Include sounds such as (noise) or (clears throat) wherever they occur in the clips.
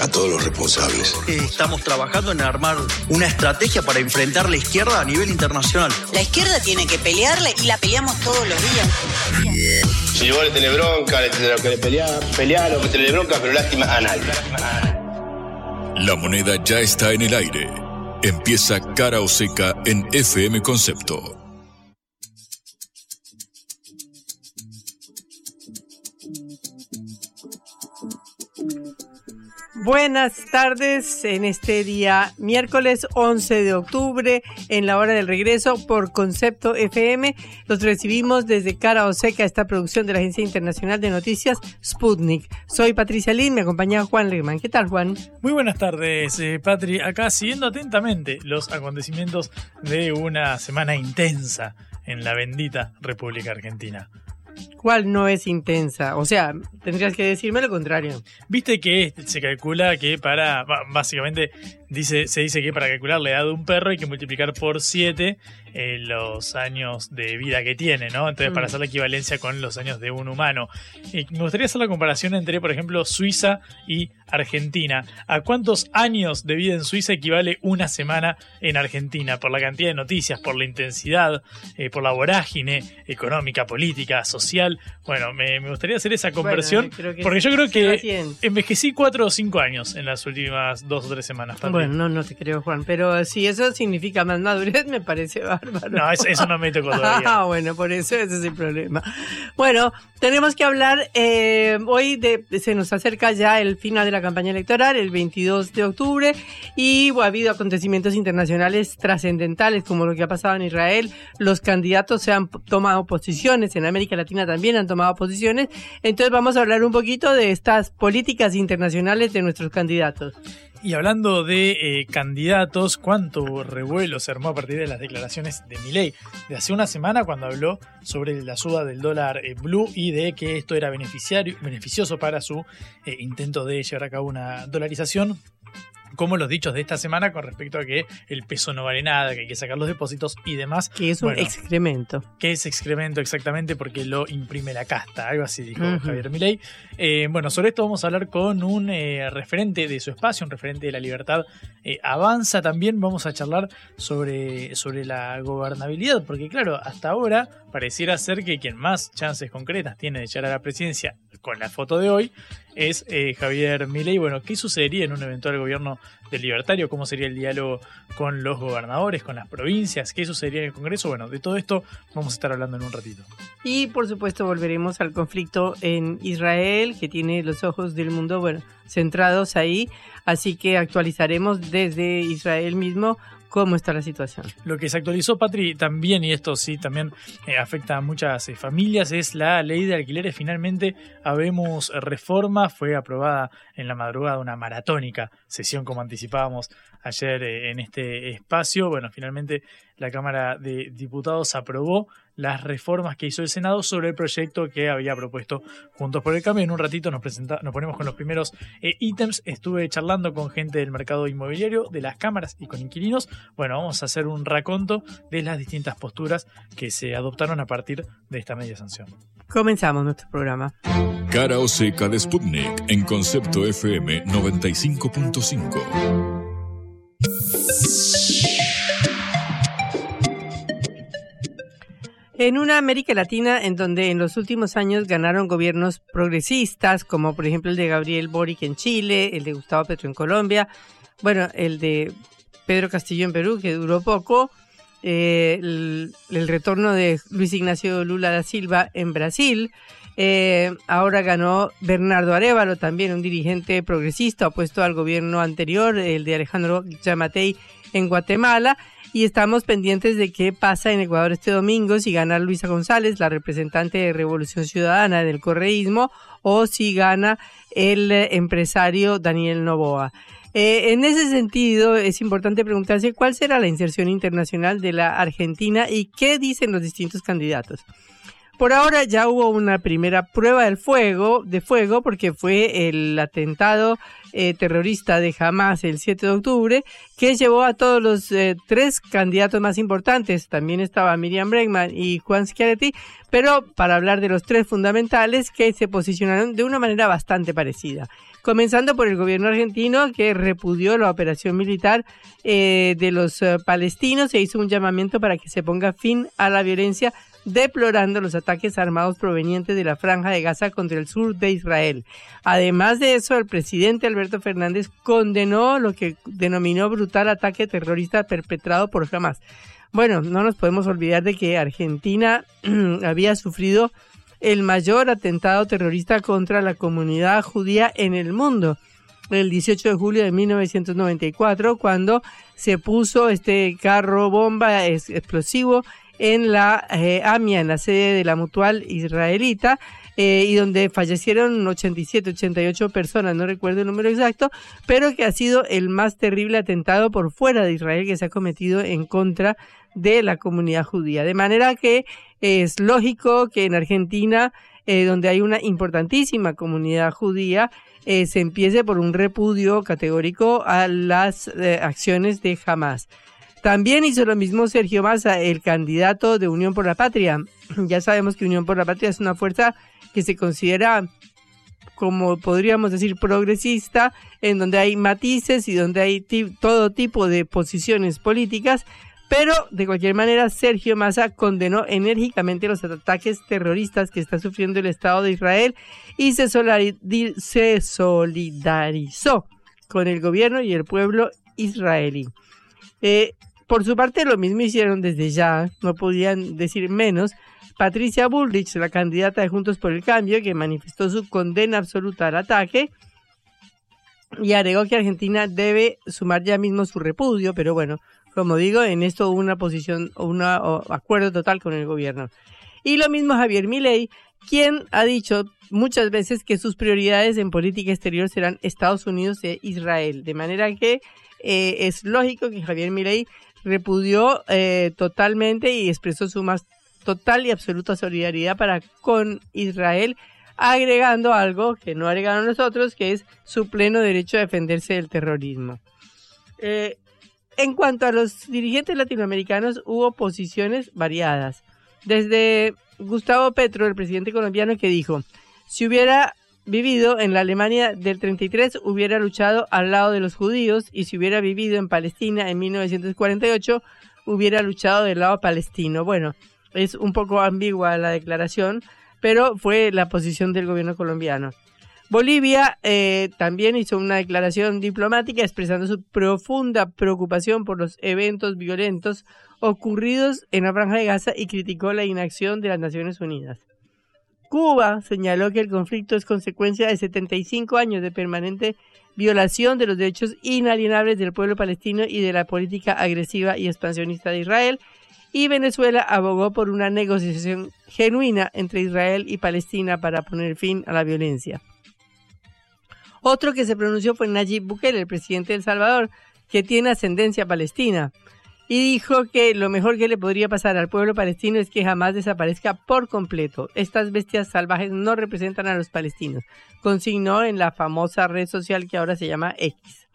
a todos los responsables. Estamos trabajando en armar una estrategia para enfrentar la izquierda a nivel internacional. La izquierda tiene que pelearle y la peleamos todos los días. Si vos le tenés bronca, le tenés que le pelear, pelear o que tenés bronca, pero lástima a nadie. La moneda ya está en el aire. Empieza cara o seca en FM Concepto. Buenas tardes en este día miércoles 11 de octubre en la hora del regreso por Concepto FM. Los recibimos desde Cara Oseca, esta producción de la Agencia Internacional de Noticias Sputnik. Soy Patricia Lin, me acompaña Juan Lehmann. ¿Qué tal Juan? Muy buenas tardes eh, Patri, acá siguiendo atentamente los acontecimientos de una semana intensa en la bendita República Argentina. ¿Cuál no es intensa? O sea, tendrías que decirme lo contrario. Viste que se calcula que para, básicamente, dice, se dice que para calcular la edad de un perro hay que multiplicar por 7 eh, los años de vida que tiene, ¿no? Entonces, para mm. hacer la equivalencia con los años de un humano. Me gustaría hacer la comparación entre, por ejemplo, Suiza y Argentina. ¿A cuántos años de vida en Suiza equivale una semana en Argentina? Por la cantidad de noticias, por la intensidad, eh, por la vorágine económica, política, social. Bueno, me, gustaría hacer esa conversión porque yo creo que envejecí cuatro o cinco años en las últimas dos o tres semanas. Bueno, no, no te creo, Juan, pero si eso significa más madurez, (laughs) me parece bárbaro. No, eso, no me tocó todavía. (laughs) ah, bueno, por eso ese es el problema. Bueno, tenemos que hablar eh, hoy de, se nos acerca ya el final de la campaña electoral, el 22 de octubre, y ha habido acontecimientos internacionales trascendentales como lo que ha pasado en Israel. Los candidatos se han tomado posiciones, en América Latina también han tomado posiciones. Entonces vamos a hablar un poquito de estas políticas internacionales de nuestros candidatos. Y hablando de eh, candidatos, cuánto revuelo se armó a partir de las declaraciones de Milei de hace una semana cuando habló sobre la suba del dólar eh, blue y de que esto era beneficioso para su eh, intento de llevar a cabo una dolarización como los dichos de esta semana con respecto a que el peso no vale nada, que hay que sacar los depósitos y demás. Que es un excremento. Que es excremento exactamente porque lo imprime la casta, algo así dijo Javier Milei. Eh, bueno, sobre esto vamos a hablar con un eh, referente de su espacio, un referente de la libertad eh, avanza. También vamos a charlar sobre, sobre la gobernabilidad, porque claro, hasta ahora pareciera ser que quien más chances concretas tiene de llegar a la presidencia con la foto de hoy es eh, Javier Milei. Bueno, ¿qué sucedería en un eventual gobierno del libertario? ¿Cómo sería el diálogo con los gobernadores, con las provincias? ¿Qué sucedería en el Congreso? Bueno, de todo esto vamos a estar hablando en un ratito. Y por supuesto volveremos al conflicto en Israel, que tiene los ojos del mundo, bueno, centrados ahí. Así que actualizaremos desde Israel mismo cómo está la situación. Lo que se actualizó, Patri, también, y esto sí también eh, afecta a muchas eh, familias, es la ley de alquileres. Finalmente, habemos reforma, fue aprobada en la madrugada una maratónica sesión, como anticipábamos ayer eh, en este espacio. Bueno, finalmente la Cámara de Diputados aprobó las reformas que hizo el Senado sobre el proyecto que había propuesto Juntos por el Cambio. En un ratito nos, presenta, nos ponemos con los primeros eh, ítems. Estuve charlando con gente del mercado inmobiliario, de las cámaras y con inquilinos. Bueno, vamos a hacer un raconto de las distintas posturas que se adoptaron a partir de esta media sanción. Comenzamos nuestro programa. Cara o seca de Sputnik en concepto FM 95.5. En una América Latina en donde en los últimos años ganaron gobiernos progresistas, como por ejemplo el de Gabriel Boric en Chile, el de Gustavo Petro en Colombia, bueno, el de Pedro Castillo en Perú, que duró poco, eh, el, retorno de Luis Ignacio Lula da Silva en Brasil, eh, ahora ganó Bernardo Arevalo, también un dirigente progresista opuesto al gobierno anterior, el de Alejandro Yamatei en Guatemala y estamos pendientes de qué pasa en Ecuador este domingo, si gana Luisa González, la representante de Revolución Ciudadana del correísmo, o si gana el empresario Daniel Novoa. Eh, en ese sentido, es importante preguntarse cuál será la inserción internacional de la Argentina y qué dicen los distintos candidatos. Por ahora ya hubo una primera prueba del fuego, de fuego, porque fue el atentado eh, terrorista de Hamas el 7 de octubre, que llevó a todos los eh, tres candidatos más importantes. También estaba Miriam Bregman y Juan Schiaretti, pero para hablar de los tres fundamentales que se posicionaron de una manera bastante parecida comenzando por el gobierno argentino que repudió la operación militar eh, de los palestinos e hizo un llamamiento para que se ponga fin a la violencia deplorando los ataques armados provenientes de la franja de Gaza contra el sur de Israel. Además de eso, el presidente Alberto Fernández condenó lo que denominó brutal ataque terrorista perpetrado por Hamas. Bueno, no nos podemos olvidar de que Argentina (clears throat) había sufrido el mayor atentado terrorista contra la comunidad judía en el mundo el 18 de julio de 1994, cuando se puso este carro bomba explosivo en la eh, AMIA, en la sede de la Mutual Israelita, eh, y donde fallecieron 87, 88 personas, no recuerdo el número exacto, pero que ha sido el más terrible atentado por fuera de Israel que se ha cometido en contra de la comunidad judía. De manera que es lógico que en Argentina, eh, donde hay una importantísima comunidad judía, se empiece por un repudio categórico a las acciones de Hamas. También hizo lo mismo Sergio Massa, el candidato de Unión por la Patria. (clears throat) Ya sabemos que Unión por la Patria es una fuerza que se considera como podríamos decir progresista, en donde hay matices y donde hay todo tipo de posiciones políticas, pero de cualquier manera Sergio Massa condenó enérgicamente los ataques terroristas que está sufriendo el Estado de Israel y se, solidarizó con el gobierno y el pueblo israelí. Eh, por su parte, lo mismo hicieron desde ya, no podían decir menos, Patricia Bullrich, la candidata de Juntos por el Cambio, que manifestó su condena absoluta al ataque y agregó que Argentina debe sumar ya mismo su repudio, pero bueno, como digo, en esto una posición o un acuerdo total con el gobierno. Y lo mismo Javier Milei, quien ha dicho muchas veces que sus prioridades en política exterior serán Estados Unidos e Israel, de manera que eh, es lógico que Javier Milei repudió eh, totalmente y expresó su más total y absoluta solidaridad para con Israel, agregando algo que no agregaron nosotros, que es su pleno derecho a defenderse del terrorismo. Eh, en cuanto a los dirigentes latinoamericanos, hubo posiciones variadas. Desde Gustavo Petro, el presidente colombiano, que dijo, si hubiera vivido en la Alemania del 33 hubiera luchado al lado de los judíos y si hubiera vivido en Palestina en 1948 hubiera luchado del lado palestino. Bueno, es un poco ambigua la declaración, pero fue la posición del gobierno colombiano. Bolivia eh, también hizo una declaración diplomática expresando su profunda preocupación por los eventos violentos ocurridos en la Franja de Gaza y criticó la inacción de las Naciones Unidas. Cuba señaló que el conflicto es consecuencia de 75 años de permanente violación de los derechos inalienables del pueblo palestino y de la política agresiva y expansionista de Israel, y Venezuela abogó por una negociación genuina entre Israel y Palestina para poner fin a la violencia. Otro que se pronunció fue Nayib Bukele, el presidente de El Salvador, que tiene ascendencia palestina y dijo que lo mejor que le podría pasar al pueblo palestino es que jamás desaparezca por completo. Estas bestias salvajes no representan a los palestinos, consignó en la famosa red social que ahora se llama X.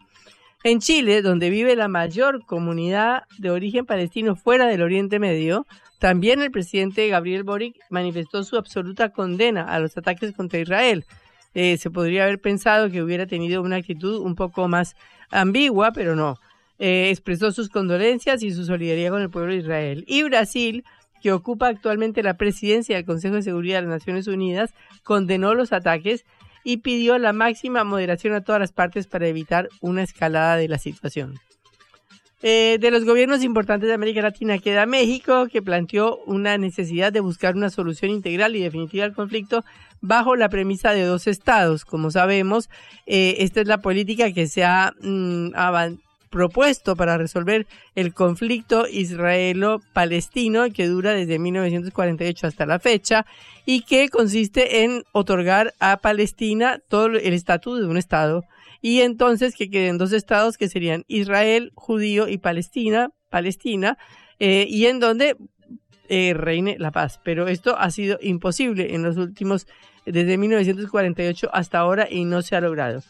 En Chile, donde vive la mayor comunidad de origen palestino fuera del Oriente Medio, también el presidente Gabriel Boric manifestó su absoluta condena a los ataques contra Israel. Eh, se podría haber pensado que hubiera tenido una actitud un poco más ambigua, pero no. Eh, expresó sus condolencias y su solidaridad con el pueblo de Israel. Y Brasil, que ocupa actualmente la presidencia del Consejo de Seguridad de las Naciones Unidas, condenó los ataques y pidió la máxima moderación a todas las partes para evitar una escalada de la situación. Eh, de los gobiernos importantes de América Latina queda México, que planteó una necesidad de buscar una solución integral y definitiva al conflicto bajo la premisa de dos estados. Como sabemos, eh, esta es la política que se ha mm, propuesto para resolver el conflicto israelo-palestino que dura desde 1948 hasta la fecha y que consiste en otorgar a Palestina todo el estatus de un Estado y entonces que queden dos estados que serían Israel, judío y Palestina, Palestina, eh, y en donde eh, reine la paz. Pero esto ha sido imposible en los últimos, desde 1948 hasta ahora y no se ha logrado.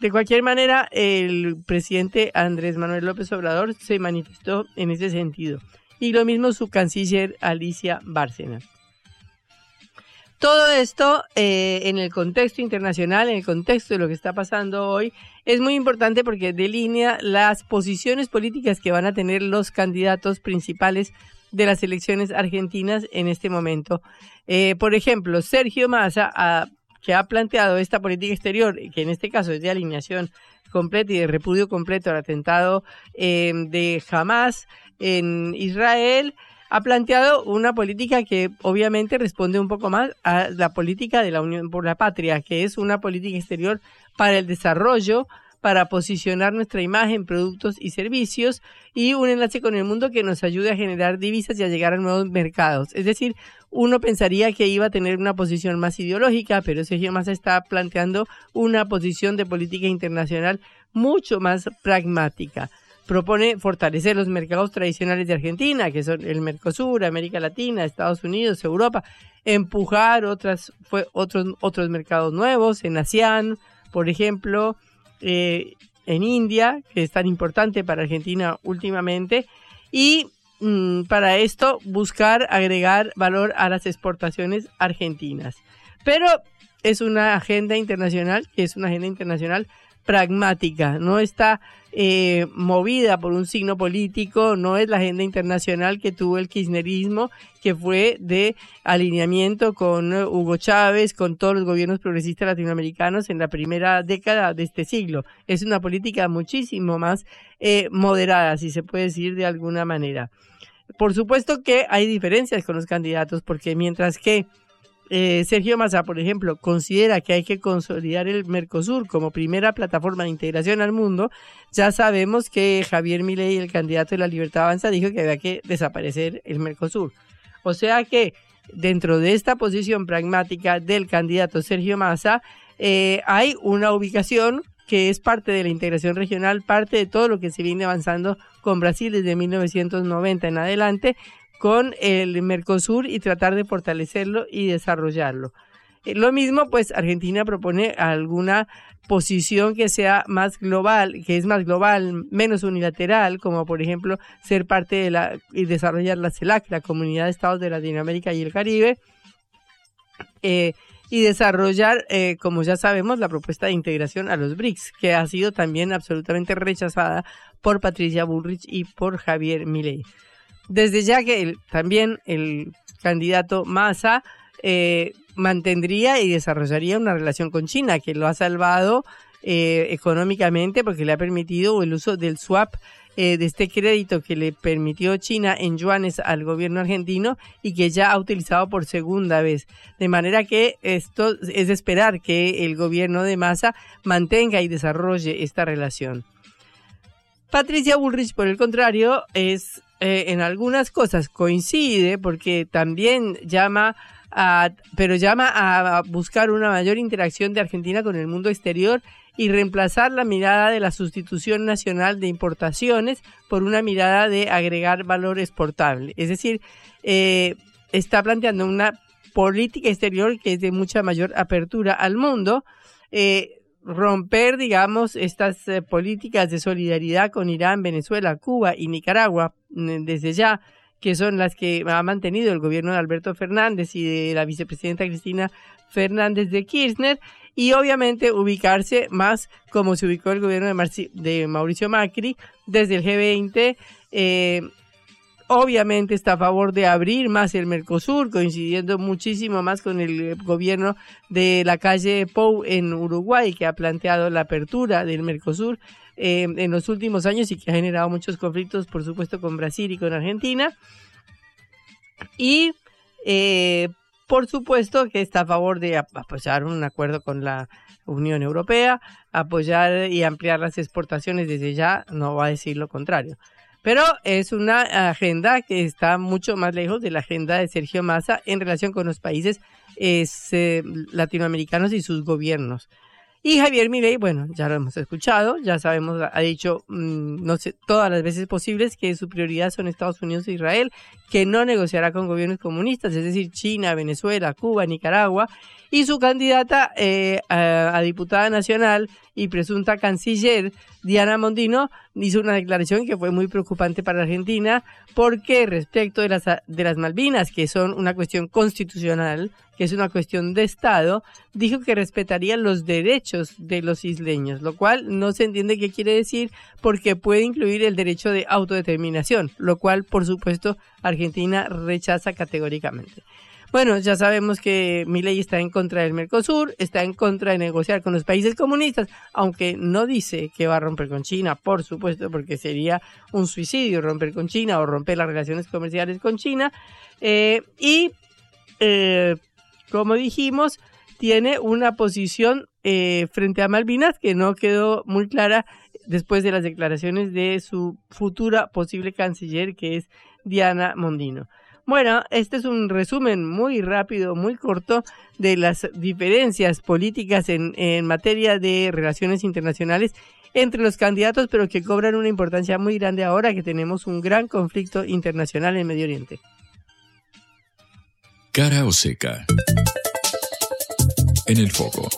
De cualquier manera, el presidente Andrés Manuel López Obrador se manifestó en ese sentido. Y lo mismo su canciller Alicia Bárcena. Todo esto eh, en el contexto internacional, en el contexto de lo que está pasando hoy, es muy importante porque delinea las posiciones políticas que van a tener los candidatos principales de las elecciones argentinas en este momento. Eh, por ejemplo, Sergio Massa, que ha planteado esta política exterior, que en este caso es de alineación completa y de repudio completo al atentado eh, de Hamas en Israel, ha planteado una política que obviamente responde un poco más a la política de la Unión por la Patria, que es una política exterior para el desarrollo, para posicionar nuestra imagen, productos y servicios y un enlace con el mundo que nos ayude a generar divisas y a llegar a nuevos mercados. Es decir, uno pensaría que iba a tener una posición más ideológica, pero Sergio Massa está planteando una posición de política internacional mucho más pragmática propone fortalecer los mercados tradicionales de Argentina, que son el Mercosur, América Latina, Estados Unidos, Europa, empujar otras, fue, otros, otros mercados nuevos en ASEAN, por ejemplo, eh, en India, que es tan importante para Argentina últimamente, y mm, para esto buscar agregar valor a las exportaciones argentinas. Pero es una agenda internacional, que es una agenda internacional pragmática, no está eh, movida por un signo político, no es la agenda internacional que tuvo el kirchnerismo, que fue de alineamiento con eh, Hugo Chávez, con todos los gobiernos progresistas latinoamericanos en la primera década de este siglo. Es una política muchísimo más eh, moderada, si se puede decir de alguna manera. Por supuesto que hay diferencias con los candidatos, porque mientras que eh, Sergio Massa, por ejemplo, considera que hay que consolidar el Mercosur como primera plataforma de integración al mundo, ya sabemos que Javier Milei, el candidato de la Libertad Avanza, dijo que había que desaparecer el Mercosur. O sea que dentro de esta posición pragmática del candidato Sergio Massa, eh, hay una ubicación que es parte de la integración regional, parte de todo lo que se viene avanzando con Brasil desde 1990 en adelante, con el Mercosur y tratar de fortalecerlo y desarrollarlo. Eh, lo mismo, pues Argentina propone alguna posición que sea más global, que es más global, menos unilateral, como por ejemplo ser parte de la y desarrollar la CELAC, la Comunidad de Estados de Latinoamérica y el Caribe, eh, y desarrollar, eh, como ya sabemos, la propuesta de integración a los BRICS, que ha sido también absolutamente rechazada por Patricia Bullrich y por Javier Milei desde ya que también el candidato Massa eh, mantendría y desarrollaría una relación con China, que lo ha salvado eh, económicamente porque le ha permitido el uso del swap eh, de este crédito que le permitió China en yuanes al gobierno argentino y que ya ha utilizado por segunda vez. De manera que esto es esperar que el gobierno de Massa mantenga y desarrolle esta relación. Patricia Bullrich, por el contrario, es eh, en algunas cosas coincide porque también llama a, pero llama a buscar una mayor interacción de Argentina con el mundo exterior y reemplazar la mirada de la sustitución nacional de importaciones por una mirada de agregar valor exportable. Es decir, eh, está planteando una política exterior que es de mucha mayor apertura al mundo. Eh, romper, digamos, estas eh, políticas de solidaridad con Irán, Venezuela, Cuba y Nicaragua mm, desde ya, que son las que ha mantenido el gobierno de Alberto Fernández y de la vicepresidenta Cristina Fernández de Kirchner, y obviamente ubicarse más como se ubicó el gobierno de, de Mauricio Macri desde el G20. Eh, obviamente está a favor de abrir más el Mercosur, coincidiendo muchísimo más con el gobierno de la calle Pou en Uruguay, que ha planteado la apertura del Mercosur eh, en los últimos años y que ha generado muchos conflictos, por supuesto, con Brasil y con Argentina. Y, eh, por supuesto, que está a favor de apoyar un acuerdo con la Unión Europea, apoyar y ampliar las exportaciones desde ya, no va a decir lo contrario. Pero es una agenda que está mucho más lejos de la agenda de Sergio Massa en relación con los países eh, latinoamericanos y sus gobiernos. Y Javier Milei, bueno, ya lo hemos escuchado, ya sabemos, ha dicho, mm, no sé, todas las veces posibles que su prioridad son Estados Unidos e Israel, que no negociará con gobiernos comunistas, es decir, China, Venezuela, Cuba, Nicaragua, y su candidata eh, a, diputada nacional y presunta canciller, Diana Mondino, hizo una declaración que fue muy preocupante para Argentina, porque respecto de las, de las Malvinas, que son una cuestión constitucional, que es una cuestión de Estado, dijo que respetaría los derechos de los isleños, lo cual no se entiende qué quiere decir porque puede incluir el derecho de autodeterminación, lo cual por supuesto Argentina rechaza categóricamente. Bueno, ya sabemos que ley está en contra del Mercosur, está en contra de negociar con los países comunistas, aunque no dice que va a romper con China, por supuesto, porque sería un suicidio romper con China o romper las relaciones comerciales con China. Eh, y, eh, como dijimos, tiene una posición eh, frente a Malvinas que no quedó muy clara después de las declaraciones de su futura posible canciller, que es Diana Mondino. Bueno, este es un resumen muy rápido, muy corto de las diferencias políticas en, materia de relaciones internacionales entre los candidatos, pero que cobran una importancia muy grande ahora que tenemos un gran conflicto internacional en Medio Oriente. Cara o seca. En el foco.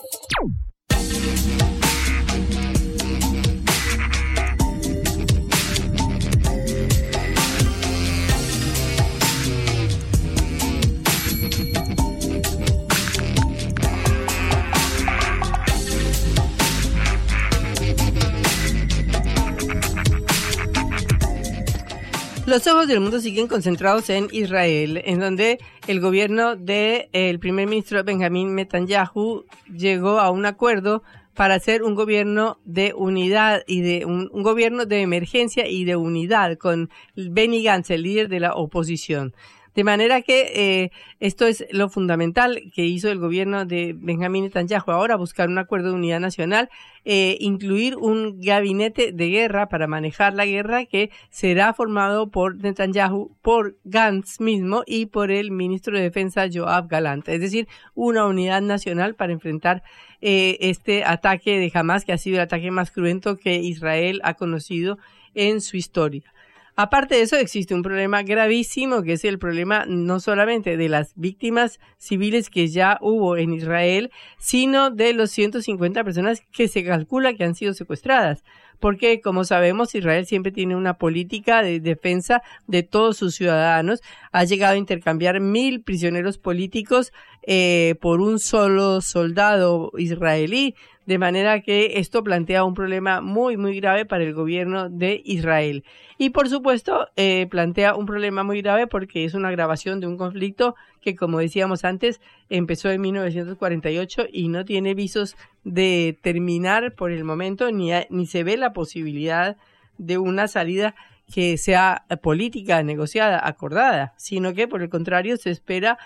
Los ojos del mundo siguen concentrados en Israel, en donde el gobierno del el primer ministro Benjamín Netanyahu llegó a un acuerdo para hacer un gobierno de unidad y de un, un, gobierno de emergencia y de unidad con Benny Gantz, el líder de la oposición. De manera que eh, esto es lo fundamental que hizo el gobierno de Benjamín Netanyahu ahora, buscar un acuerdo de unidad nacional, eh, incluir un gabinete de guerra para manejar la guerra que será formado por Netanyahu, por Gantz mismo y por el ministro de Defensa Joab Galant. Es decir, una unidad nacional para enfrentar eh, este ataque de Hamas, que ha sido el ataque más cruento que Israel ha conocido en su historia. Aparte de eso, existe un problema gravísimo, que es el problema no solamente de las víctimas civiles que ya hubo en Israel, sino de los 150 personas que se calcula que han sido secuestradas. Porque, como sabemos, Israel siempre tiene una política de defensa de todos sus ciudadanos. Ha llegado a intercambiar mil prisioneros políticos eh, por un solo soldado israelí de manera que esto plantea un problema muy, muy grave para el gobierno de Israel. Y por supuesto, eh, plantea un problema muy grave porque es una grabación de un conflicto que, como decíamos antes, empezó en 1948 y no tiene visos de terminar por el momento, ni, ni se ve la posibilidad de una salida que sea política, negociada, acordada, sino que por el contrario se espera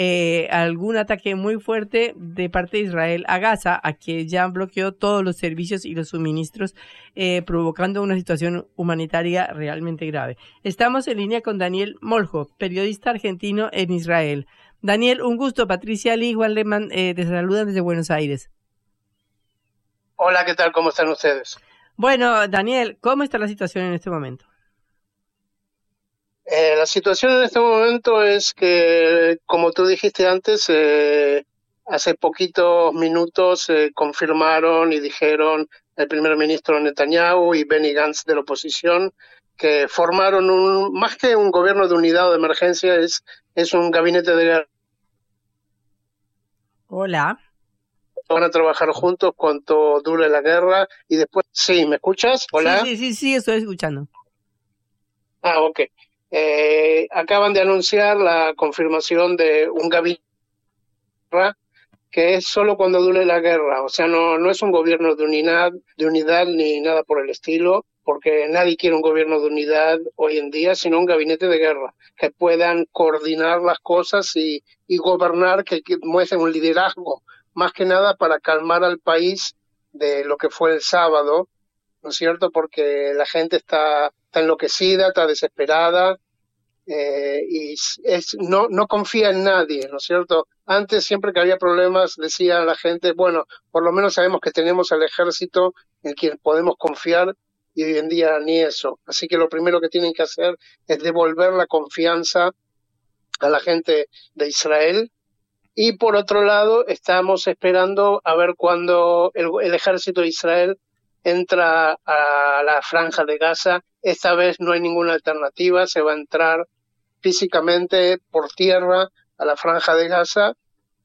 eh, algún ataque muy fuerte de parte de Israel a Gaza, a que ya bloqueó todos los servicios y los suministros, eh, provocando una situación humanitaria realmente grave. Estamos en línea con Daniel Moljo, periodista argentino en Israel. Daniel, un gusto. Patricia Lee, Juan Lehmann, eh, te saludan desde Buenos Aires. Hola, ¿qué tal? ¿Cómo están ustedes? Bueno, Daniel, ¿cómo está la situación en este momento? Eh, la situación en este momento es que, como tú dijiste antes, eh, hace poquitos minutos eh, confirmaron y dijeron el primer ministro Netanyahu y Benny Gantz de la oposición que formaron un, más que un gobierno de unidad o de emergencia, es, es un gabinete de guerra. Hola. Van a trabajar juntos cuanto dure la guerra y después. Sí, ¿me escuchas? Hola. Sí, sí, sí, sí estoy escuchando. Ah, ok. Eh, acaban de anunciar la confirmación de un gabinete que es solo cuando dure la guerra, o sea, no, no es un gobierno de unidad, de unidad ni nada por el estilo, porque nadie quiere un gobierno de unidad hoy en día, sino un gabinete de guerra, que puedan coordinar las cosas y, y gobernar, que, que muestren un liderazgo, más que nada para calmar al país de lo que fue el sábado, ¿no es cierto? Porque la gente está está enloquecida, está desesperada eh, y es, no, no confía en nadie, ¿no es cierto? Antes, siempre que había problemas, decía la gente, bueno, por lo menos sabemos que tenemos al ejército en quien podemos confiar y hoy en día ni eso. Así que lo primero que tienen que hacer es devolver la confianza a la gente de Israel. Y por otro lado, estamos esperando a ver cuándo el ejército de Israel entra a la franja de Gaza. Esta vez no hay ninguna alternativa, se va a entrar físicamente por tierra a la franja de Gaza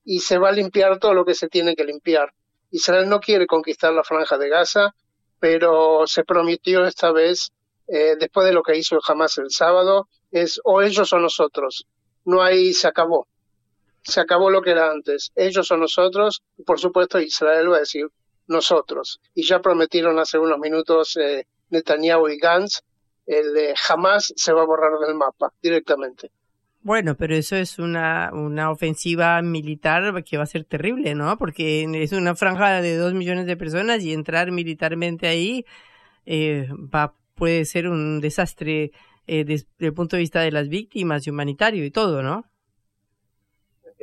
y se va a limpiar todo lo que se tiene que limpiar. Israel no quiere conquistar la franja de Gaza, pero se prometió esta vez, eh, después de lo que hizo Hamas el sábado, es o ellos o nosotros. No hay, se acabó. Se acabó lo que era antes. Ellos o nosotros, y por supuesto Israel va a decir nosotros. Y ya prometieron hace unos minutos eh, Netanyahu y Gantz el de jamás se va a borrar del mapa directamente. Bueno, pero eso es una, una ofensiva militar que va a ser terrible, ¿no? Porque es una franja de dos millones de personas y entrar militarmente ahí eh, va, puede ser un desastre eh, desde el punto de vista de las víctimas y humanitario y todo, ¿no?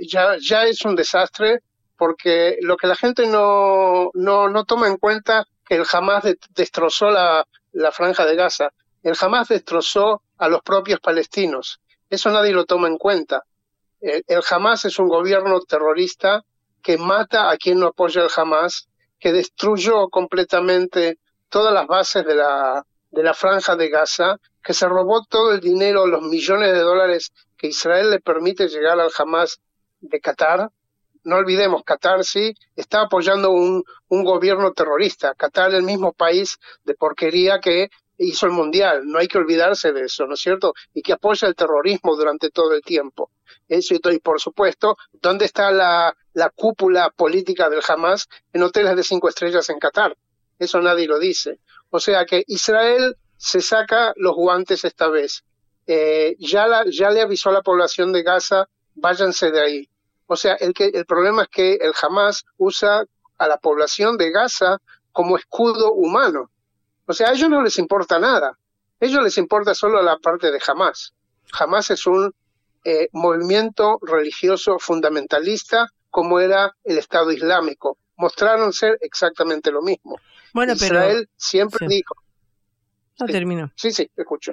Ya, ya es un desastre porque lo que la gente no, no, no toma en cuenta que el Hamas destrozó la, la franja de Gaza el Hamas destrozó a los propios palestinos. Eso nadie lo toma en cuenta. El, Hamas es un gobierno terrorista que mata a quien no apoya el Hamas, que destruyó completamente todas las bases de la, de la franja de Gaza, que se robó todo el dinero, los millones de dólares que Israel le permite llegar al Hamas de Qatar. No olvidemos, Qatar sí está apoyando un, un gobierno terrorista. Qatar, el mismo país de porquería que hizo el Mundial, no hay que olvidarse de eso, ¿no es cierto? Y que apoya el terrorismo durante todo el tiempo. Eso, y por supuesto, ¿dónde está la, la cúpula política del Hamas en hoteles de cinco estrellas en Qatar? Eso nadie lo dice. O sea que Israel se saca los guantes esta vez. Eh, ya, la, ya le avisó a la población de Gaza, váyanse de ahí. O sea, el, que, el problema es que el Hamas usa a la población de Gaza como escudo humano. O sea, a ellos no les importa nada. A ellos les importa solo la parte de Hamas. Hamas es un eh, movimiento religioso fundamentalista como era el Estado Islámico. Mostraron ser exactamente lo mismo. Bueno, Israel siempre dijo. No termino. Sí, sí, escucho.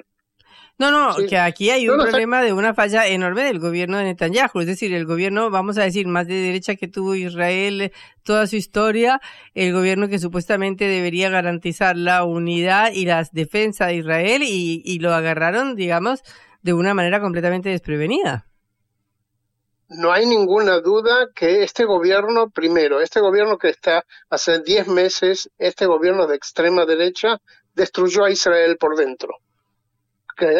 No, no, que aquí hay un problema de una falla enorme del gobierno de Netanyahu, es decir, el gobierno, vamos a decir, más de derecha que tuvo Israel toda su historia, el gobierno que supuestamente debería garantizar la unidad y la defensa de Israel y, y lo agarraron, digamos, de una manera completamente desprevenida. No hay ninguna duda que este gobierno, primero, este gobierno que está hace 10 meses, este gobierno de extrema derecha, destruyó a Israel por dentro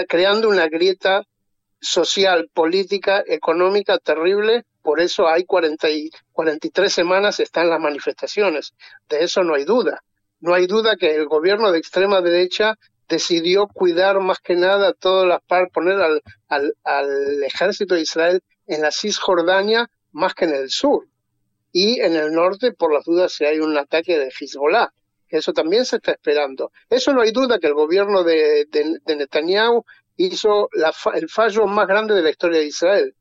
creando una grieta social, política, económica terrible. Por eso hay 40 y 43 semanas están las manifestaciones. De eso no hay duda. No hay duda que el gobierno de extrema derecha decidió cuidar más que nada todas las partes, poner al, al, al ejército de Israel en la Cisjordania más que en el sur. Y en el norte, por las dudas, si hay un ataque de Hezbollah eso también se está esperando. Eso no hay duda que el gobierno de, Netanyahu hizo el fallo más grande de la historia de Israel,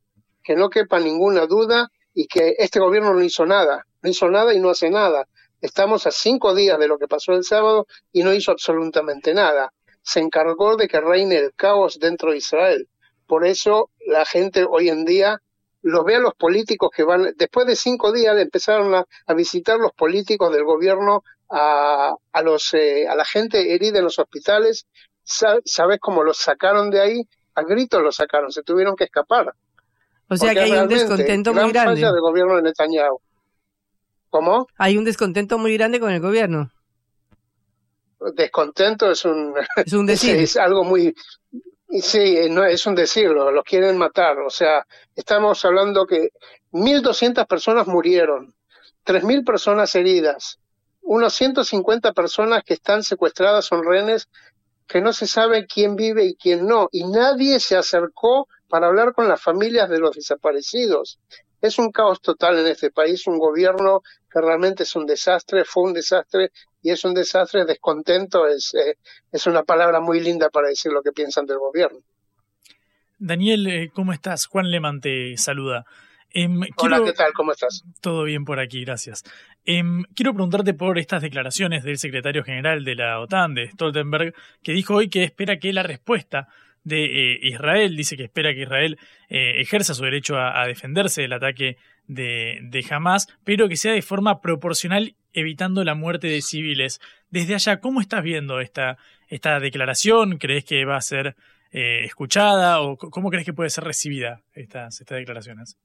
que no quepa ninguna duda y que este gobierno no hizo nada, no hizo nada y no hace nada. Estamos a cinco días de lo que pasó el sábado y no hizo absolutamente nada. Se encargó de que reine el caos dentro de Israel. Por eso la gente hoy en día los ve a los políticos que van, después de cinco días empezaron a visitar los políticos del gobierno a, a, los, eh, a la gente herida en los hospitales. ¿Sabes cómo los sacaron de ahí? A gritos los sacaron, se tuvieron que escapar. O sea que hay un descontento muy grande. Falla del gobierno de Netanyahu. ¿Cómo? Hay un descontento muy grande con el gobierno. Descontento es un, (laughs) es un decir. es, algo muy, Sí, no, es un decirlo, los quieren matar. O sea, estamos hablando que 1.200 personas murieron, 3.000 personas heridas, unos 150 personas que están secuestradas son rehenes que no se sabe quién vive y quién no, y nadie se acercó para hablar con las familias de los desaparecidos. Es un caos total en este país, un gobierno que realmente es un desastre, fue un desastre y es un desastre, descontento es, eh, es una palabra muy linda para decir lo que piensan del gobierno. Daniel, eh, ¿cómo estás? Juan Leman te saluda. Em, Hola, ¿qué tal? ¿Cómo estás? Todo bien por aquí, gracias. Em, quiero preguntarte por estas declaraciones del secretario general de la OTAN, de Stoltenberg, que dijo hoy que espera que la respuesta de eh, Israel, dice que espera que Israel eh, ejerza su derecho a, defenderse del ataque de, de Hamas, pero que sea de forma proporcional, evitando la muerte de civiles. Desde allá, ¿cómo estás viendo esta, esta declaración? ¿Crees que va a ser eh, escuchada o cómo crees que puede ser recibida estas, estas declaraciones?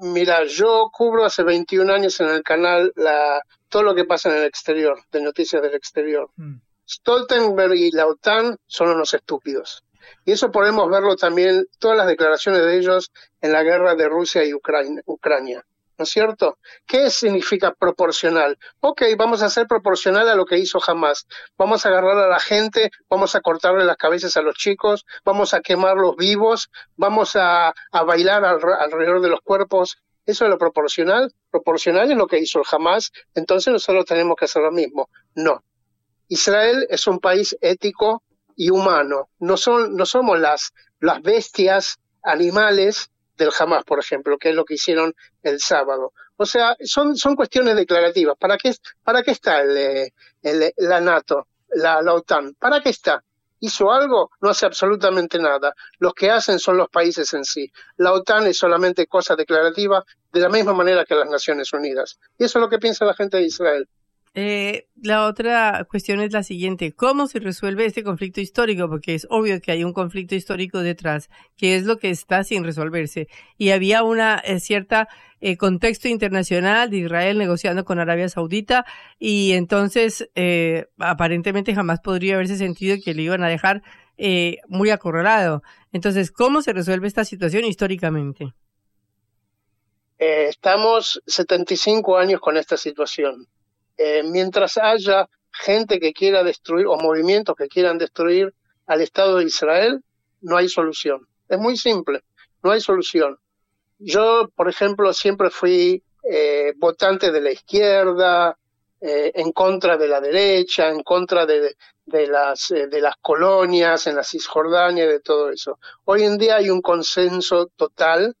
mira, yo cubro hace 21 años en el canal la, todo lo que pasa en el exterior, de noticias del exterior. Mm. Stoltenberg y la OTAN son unos estúpidos. Y eso podemos verlo también, todas las declaraciones de ellos en la guerra de Rusia y Ucrania. ¿No es cierto? ¿Qué significa proporcional? Ok, vamos a ser proporcional a lo que hizo Hamas. Vamos a agarrar a la gente, vamos a cortarle las cabezas a los chicos, vamos a quemarlos vivos, vamos a, bailar alrededor de los cuerpos. ¿Eso es lo proporcional? Proporcional es lo que hizo el Hamas, entonces nosotros tenemos que hacer lo mismo. No, Israel es un país ético y humano. No, son, no somos las, las bestias animales del Hamas, por ejemplo, que es lo que hicieron el sábado. O sea, son, son cuestiones declarativas. ¿Para qué, para qué está el, la NATO, la, la OTAN? ¿Para qué está? ¿Hizo algo? No hace absolutamente nada. Los que hacen son los países en sí. La OTAN es solamente cosa declarativa de la misma manera que las Naciones Unidas. Y eso es lo que piensa la gente de Israel. Eh, la otra cuestión es la siguiente, ¿cómo se resuelve este conflicto histórico? Porque es obvio que hay un conflicto histórico detrás, que es lo que está sin resolverse. Y había una eh, cierta eh, contexto internacional de Israel negociando con Arabia Saudita y entonces eh, aparentemente jamás podría haberse sentido que le iban a dejar muy acorralado. Entonces, ¿cómo se resuelve esta situación históricamente? estamos 75 años con esta situación eh, mientras haya gente que quiera destruir o movimientos que quieran destruir al Estado de Israel, no hay solución. Es muy simple, no hay solución. Yo, por ejemplo, siempre fui eh, votante de la izquierda, eh, en contra de la derecha, en contra de, las, de las colonias en la Cisjordania, de todo eso. Hoy en día hay un consenso total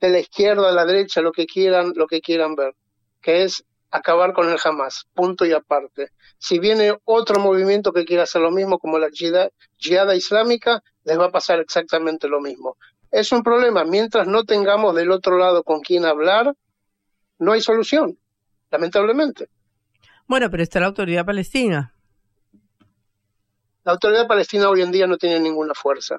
de la izquierda a la derecha, lo que quieran, lo que quieran ver, que es acabar con el Hamas, punto y aparte. Si viene otro movimiento que quiera hacer lo mismo, como la yihada islámica, les va a pasar exactamente lo mismo. Es un problema, mientras no tengamos del otro lado con quién hablar, no hay solución, lamentablemente. Bueno, pero está la autoridad palestina. La autoridad palestina hoy en día no tiene ninguna fuerza.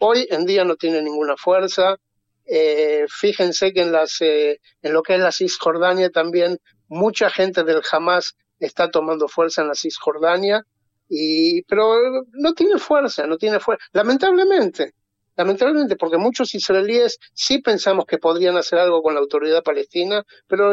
Hoy en día no tiene ninguna fuerza. Eh, fíjense que en, las, eh, en lo que es la Cisjordania también mucha gente del Hamas está tomando fuerza en la Cisjordania, y, pero no tiene fuerza, no tiene fuerza, lamentablemente, lamentablemente, porque muchos israelíes sí pensamos que podrían hacer algo con la autoridad palestina, pero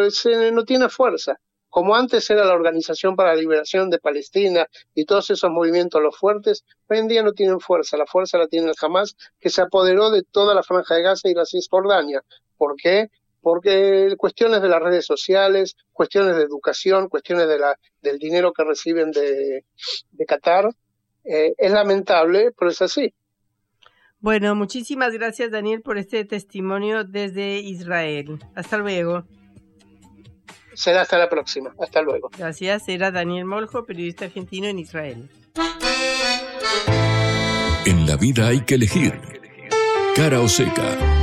no tiene fuerza. Como antes era la Organización para la Liberación de Palestina y todos esos movimientos los fuertes, hoy en día no tienen fuerza. La fuerza la tiene el Hamas, que se apoderó de toda la franja de Gaza y la Cisjordania. ¿Por qué? Porque cuestiones de las redes sociales, cuestiones de educación, cuestiones de la, del dinero que reciben de, de Qatar, eh, es lamentable, pero es así. Bueno, muchísimas gracias Daniel por este testimonio desde Israel. Hasta luego. Será hasta la próxima. Hasta luego. Gracias. Era Daniel Moljo, periodista argentino en Israel. En la vida hay que elegir. Cara o seca.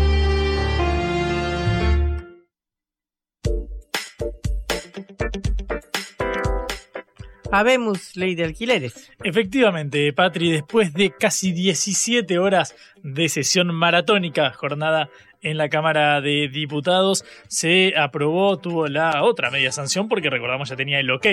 Habemos ley de alquileres. Efectivamente, Patri, después de casi 17 horas de sesión maratónica, jornada en la Cámara de Diputados, se aprobó, tuvo la otra media sanción, porque recordamos ya tenía el ok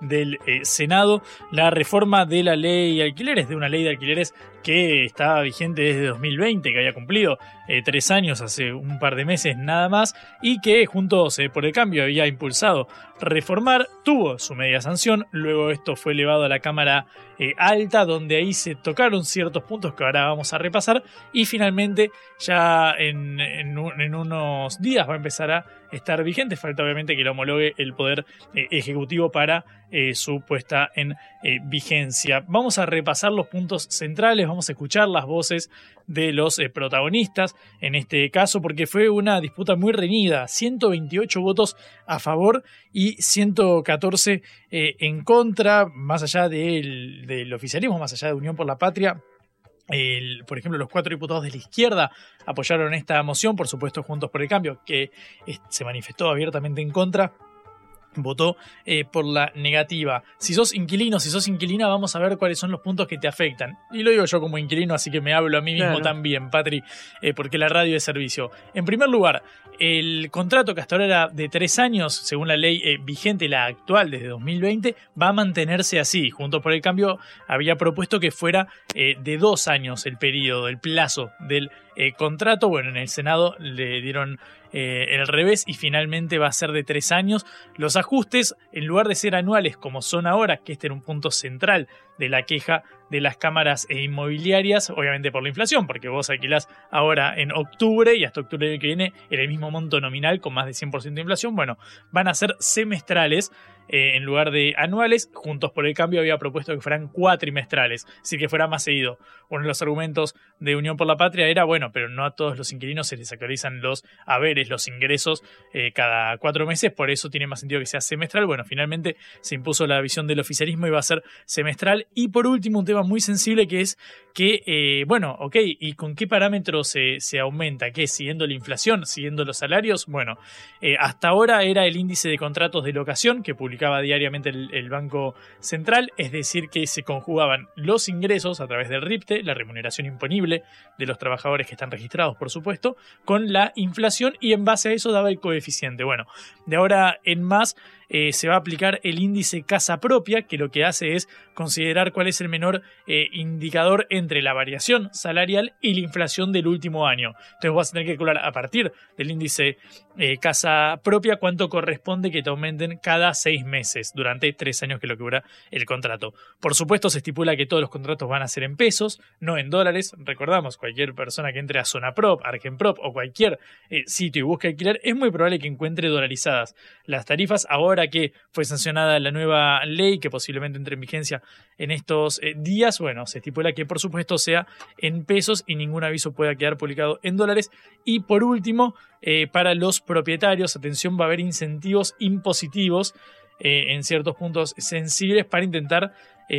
del eh, Senado la reforma de la ley de alquileres, de una ley de alquileres que estaba vigente desde 2020, que había cumplido eh, tres años hace un par de meses nada más, y que juntos eh, por el cambio había impulsado reformar, tuvo su media sanción, luego esto fue elevado a la Cámara eh, alta, donde ahí se tocaron ciertos puntos que ahora vamos a repasar y finalmente ya en, en, unos días va a empezar a estar vigente. Falta obviamente que lo homologue el Poder eh, Ejecutivo para su puesta en vigencia. Vamos a repasar los puntos centrales, vamos a escuchar las voces de los protagonistas en este caso, porque fue una disputa muy reñida. 128 votos a favor y 114 en contra, más allá del, del oficialismo, más allá de Unión por la Patria por ejemplo, los cuatro diputados de la izquierda apoyaron esta moción, por supuesto, Juntos por el Cambio, que se manifestó abiertamente en contra votó eh, por la negativa. Si sos inquilino, si sos inquilina, vamos a ver cuáles son los puntos que te afectan. Y lo digo yo como inquilino, así que me hablo a mí mismo también, Patri, eh, porque la radio es servicio. En primer lugar, el contrato que hasta ahora era de tres años, según la ley eh, vigente, la actual desde 2020, va a mantenerse así. Junto por el cambio, había propuesto que fuera de dos años el periodo, el plazo del contrato. Bueno, en el Senado le dieron eh, el revés y finalmente va a ser de tres años. Los ajustes, en lugar de ser anuales como son ahora, que este era un punto central de la queja de las cámaras e inmobiliarias, obviamente por la inflación, porque vos alquilás ahora en octubre y hasta octubre del que viene en el mismo monto nominal con más de 100% de inflación, bueno, van a ser semestrales eh, en lugar de anuales. Juntos por el Cambio había propuesto que fueran cuatrimestrales, así que fuera más seguido. Uno de los argumentos de Unión por la Patria era, bueno, pero no a todos los inquilinos se les actualizan los haberes, los ingresos eh, cada cuatro meses, por eso tiene más sentido que sea semestral. Bueno, finalmente se impuso la visión del oficialismo y va a ser semestral. Y por último, un tema muy sensible que es que, eh, bueno, ok, ¿y con qué parámetros se, se, aumenta? ¿Qué? ¿Siguiendo la inflación? ¿Siguiendo los salarios? Bueno, hasta ahora era el índice de contratos de locación que publicó diariamente el, Banco Central, es decir, que se conjugaban los ingresos a través del RIPTE, la remuneración imponible de los trabajadores que están registrados, por supuesto, con la inflación y en base a eso daba el coeficiente. Bueno, de ahora en más eh, se va a aplicar el índice casa propia, que lo que hace es considerar cuál es el menor eh, indicador entre la variación salarial y la inflación del último año. Entonces vas a tener que calcular a partir del índice eh, casa propia cuánto corresponde que te aumenten cada seis meses durante tres años que lo que dura el contrato. Por supuesto, se estipula que todos los contratos van a ser en pesos, no en dólares. Recordamos, cualquier persona que entre a Zona Prop, Argenprop o cualquier sitio y busque alquiler, es muy probable que encuentre dolarizadas las tarifas. Ahora que fue sancionada la nueva ley que posiblemente entre en vigencia en estos eh, días, bueno, se estipula que por supuesto sea en pesos y ningún aviso pueda quedar publicado en dólares. Y por último, eh, para los propietarios, atención, va a haber incentivos impositivos eh, en ciertos puntos sensibles para intentar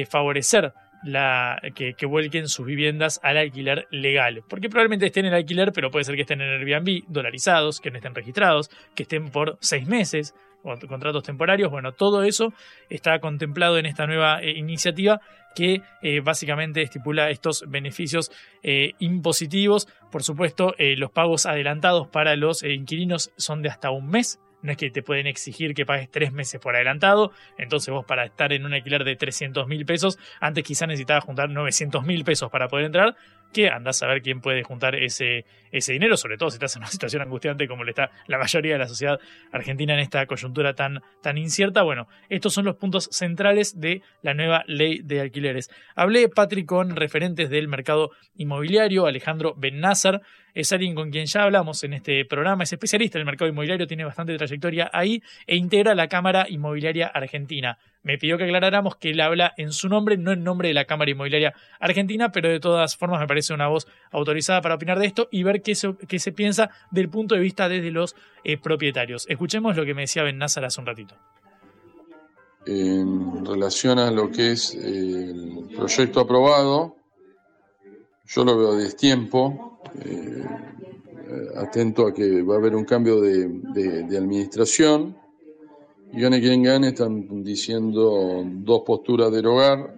favorecer la, que, que, vuelquen sus viviendas al alquiler legal. Porque probablemente estén en alquiler, pero puede ser que estén en Airbnb, dolarizados, que no estén registrados, que estén por seis meses, contratos temporarios. Bueno, todo eso está contemplado en esta nueva eh, iniciativa que eh, básicamente estipula estos beneficios eh, impositivos. Por supuesto, los pagos adelantados para los inquilinos son de hasta un mes no es que te pueden exigir que pagues tres meses por adelantado, entonces vos para estar en un alquiler de 300 mil pesos, antes quizá necesitabas juntar 900 mil pesos para poder entrar, que andás a ver quién puede juntar ese, ese dinero, sobre todo si estás en una (laughs) situación angustiante como le está la mayoría de la sociedad argentina en esta coyuntura tan, tan incierta. Bueno, estos son los puntos centrales de la nueva ley de alquileres. Hablé, Patrick, con referentes del mercado inmobiliario, Alejandro Bennázar, es alguien con quien ya hablamos en este programa, es especialista en el mercado inmobiliario, tiene bastante trayectoria ahí e integra la Cámara Inmobiliaria Argentina. Me pidió que aclaráramos que él habla en su nombre, no en nombre de la Cámara Inmobiliaria Argentina, pero de todas formas me parece una voz autorizada para opinar de esto y ver qué se, qué se piensa del punto de vista desde los eh, propietarios. Escuchemos lo que me decía Ben Nazar hace un ratito. En relación a lo que es el proyecto aprobado, yo lo veo a destiempo, eh, atento a que va a haber un cambio de, administración. Gane quien gane, están diciendo dos posturas derogar,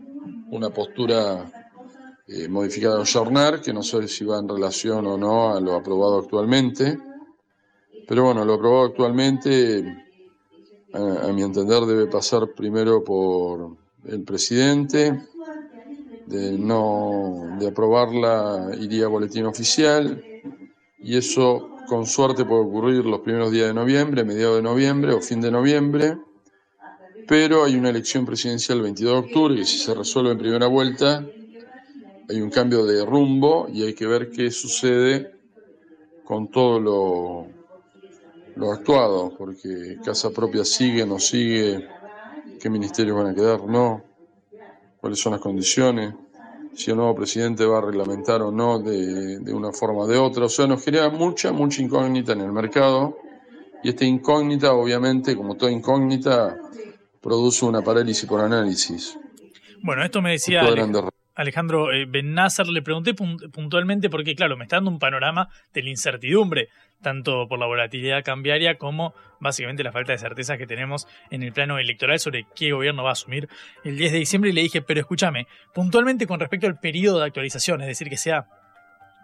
una postura eh, modificada o jornar, que no sé si va en relación o no a lo aprobado actualmente. Pero bueno, lo aprobado actualmente, a mi entender, debe pasar primero por el presidente, de no de aprobarla iría a boletín oficial y eso con suerte puede ocurrir los primeros días de noviembre, mediados de noviembre o fin de noviembre. pero hay una elección presidencial el 22 de octubre que si se resuelve en primera vuelta, hay un cambio de rumbo y hay que ver qué sucede con todo lo, lo actuado, porque Casa Propia sigue, no sigue, qué ministerios van a quedar, no, cuáles son las condiciones, si el nuevo presidente va a reglamentar o no de, de una forma o de otra. O sea, nos genera mucha, mucha incógnita en el mercado y esta incógnita, obviamente, como toda incógnita, produce una parálisis por análisis. Bueno, esto me decía Alejandro eh, Bennázar, le pregunté puntualmente porque, claro, me está dando un panorama de la incertidumbre, tanto por la volatilidad cambiaria como básicamente la falta de certeza que tenemos en el plano electoral sobre qué gobierno va a asumir el 10 de diciembre. Y le dije, pero escúchame, puntualmente con respecto al periodo de actualización, es decir, que sea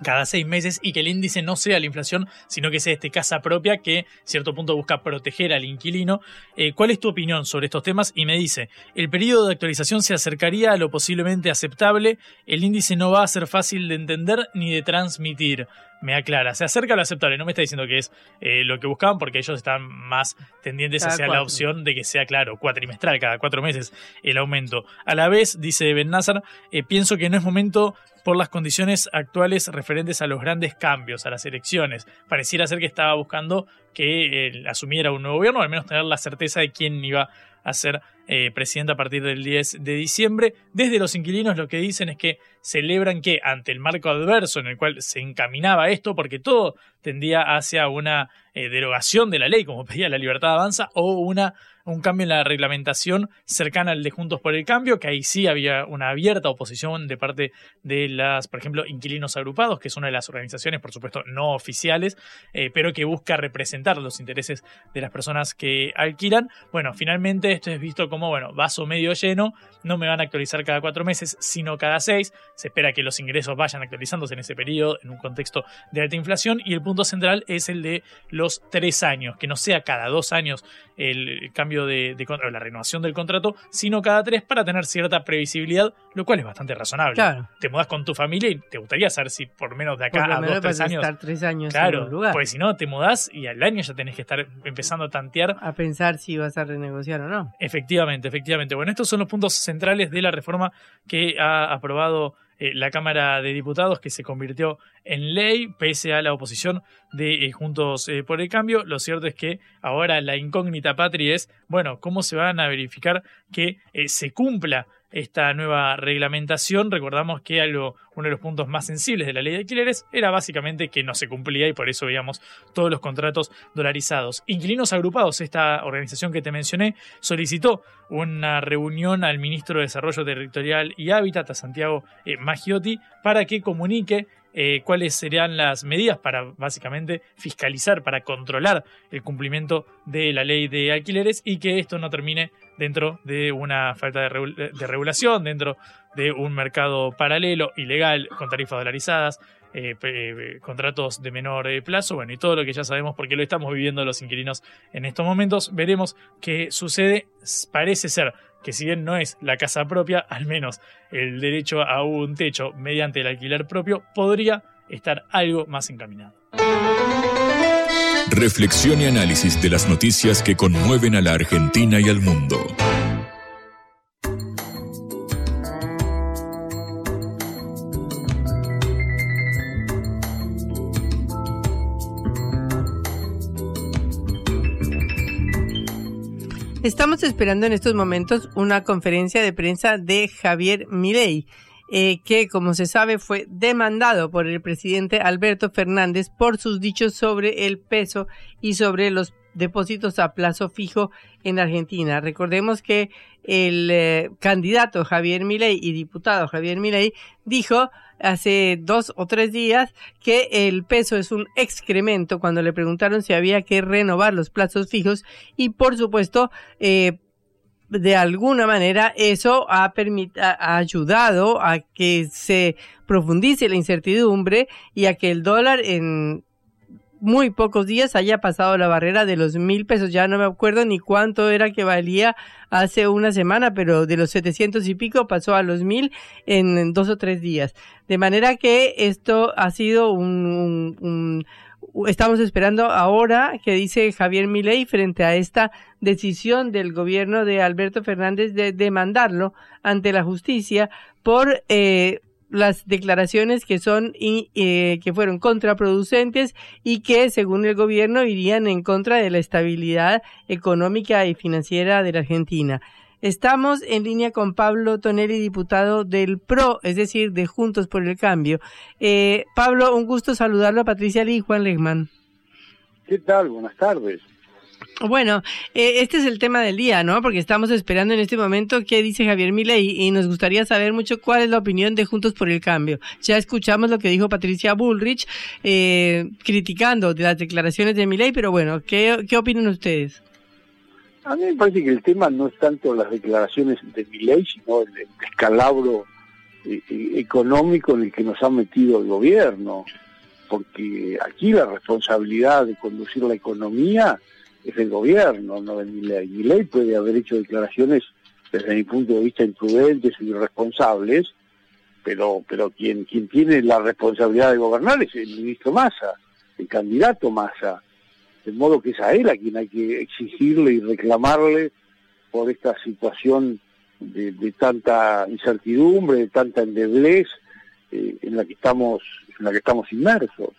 cada seis meses y que el índice no sea la inflación, sino que sea este casa propia que, cierto punto, busca proteger al inquilino. Eh, ¿Cuál es tu opinión sobre estos temas? Y me dice, el periodo de actualización se acercaría a lo posiblemente aceptable, el índice no va a ser fácil de entender ni de transmitir. Me aclara, se acerca a lo aceptable, no me está diciendo que es eh, lo que buscaban porque ellos están más tendientes hacia la opción de que sea, claro, cuatrimestral, cada cuatro meses el aumento. A la vez, dice Ben Nazar, eh, pienso que no es momento por las condiciones actuales referentes a los grandes cambios, a las elecciones. Pareciera ser que estaba buscando que eh, asumiera un nuevo gobierno, al menos tener la certeza de quién iba a ser eh, presidente a partir del 10 de diciembre. Desde los inquilinos lo que dicen es que celebran que ante el marco adverso en el cual se encaminaba esto, porque todo tendía hacia una eh, derogación de la ley, como pedía la libertad avanza, o una un cambio en la reglamentación cercana al de Juntos por el Cambio, que ahí sí había una abierta oposición de parte de las, por ejemplo, inquilinos agrupados, que es una de las organizaciones, por supuesto, no oficiales, eh, pero que busca representar los intereses de las personas que alquilan. Bueno, finalmente esto es visto como, bueno, vaso medio lleno, no me van a actualizar cada cuatro meses, sino cada seis. Se espera que los ingresos vayan actualizándose en ese periodo, en un contexto de alta inflación, y el punto central es el de los tres años, que no sea cada dos años el cambio de, la renovación del contrato, sino cada tres para tener cierta previsibilidad, lo cual es bastante razonable. Te mudas con tu familia y te gustaría saber si por menos de acá a dos, tres años. Estar tres años claro, en un lugar. Porque si no, te mudás y al año ya tenés que estar empezando a tantear. A pensar si vas a renegociar o no. Efectivamente, efectivamente. Bueno, estos son los puntos centrales de la reforma que ha aprobado eh, la Cámara de Diputados que se convirtió en ley pese a la oposición de eh, Juntos eh, por el Cambio. Lo cierto es que ahora la incógnita patria es, bueno, ¿cómo se van a verificar que se cumpla esta nueva reglamentación. Recordamos que uno de los puntos más sensibles de la ley de alquileres era básicamente que no se cumplía y por eso veíamos todos los contratos dolarizados. Inquilinos Agrupados, esta organización que te mencioné, solicitó una reunión al ministro de Desarrollo Territorial y Hábitat, a Santiago eh, Maggiotti, para que comunique eh, cuáles serían las medidas para básicamente fiscalizar, para controlar el cumplimiento de la ley de alquileres y que esto no termine dentro de una falta de, regulación, dentro de un mercado paralelo, ilegal, con tarifas dolarizadas, eh, eh, contratos de menor plazo, bueno, y todo lo que ya sabemos porque lo estamos viviendo los inquilinos en estos momentos. Veremos qué sucede. Parece ser que si bien no es la casa propia, al menos el derecho a un techo mediante el alquiler propio podría estar algo más encaminado. Reflexión y análisis de las noticias que conmueven a la Argentina y al mundo. Estamos esperando en estos momentos una conferencia de prensa de Javier Milei, eh, que como se sabe fue demandado por el presidente Alberto Fernández por sus dichos sobre el peso y sobre los depósitos a plazo fijo en Argentina. Recordemos que el eh, candidato Javier Milei y diputado Javier Milei dijo hace dos o tres días que el peso es un excremento cuando le preguntaron si había que renovar los plazos fijos y por supuesto eh, de alguna manera eso ha, ha ayudado a que se profundice la incertidumbre y a que el dólar en muy pocos días haya pasado la barrera de los mil pesos. Ya no me acuerdo ni cuánto era que valía hace una semana, pero de los setecientos y pico pasó a los mil en dos o tres días. De manera que esto ha sido un, estamos esperando ahora que dice Javier Milei frente a esta decisión del gobierno de Alberto Fernández de demandarlo ante la justicia por eh, las declaraciones que son eh, que fueron contraproducentes y que según el gobierno irían en contra de la estabilidad económica y financiera de la Argentina. Estamos en línea con Pablo Tonelli, diputado del PRO, es decir, de Juntos por el Cambio. Eh, Pablo, un gusto saludarlo a Patricia Lee y Juan Legman. ¿Qué tal? Buenas tardes. Bueno, eh, este es el tema del día, ¿no? Porque estamos esperando en este momento qué dice Javier Milei y nos gustaría saber mucho cuál es la opinión de Juntos por el Cambio. Ya escuchamos lo que dijo Patricia Bullrich eh, criticando las declaraciones de Milei, pero bueno, ¿qué, ¿qué opinan ustedes? A mí me parece que el tema no es tanto las declaraciones de Milei, sino el, descalabro eh, económico en el que nos ha metido el gobierno, porque aquí la responsabilidad de conducir la economía es el gobierno, no de Milei. Milei puede haber hecho declaraciones desde mi punto de vista imprudentes y irresponsables, pero, pero quien, quien tiene la responsabilidad de gobernar es el ministro Massa, el candidato Massa. De modo que es a él a quien hay que exigirle y reclamarle por esta situación de, tanta incertidumbre, de tanta endeblez eh, en la que estamos, en la que estamos inmersos.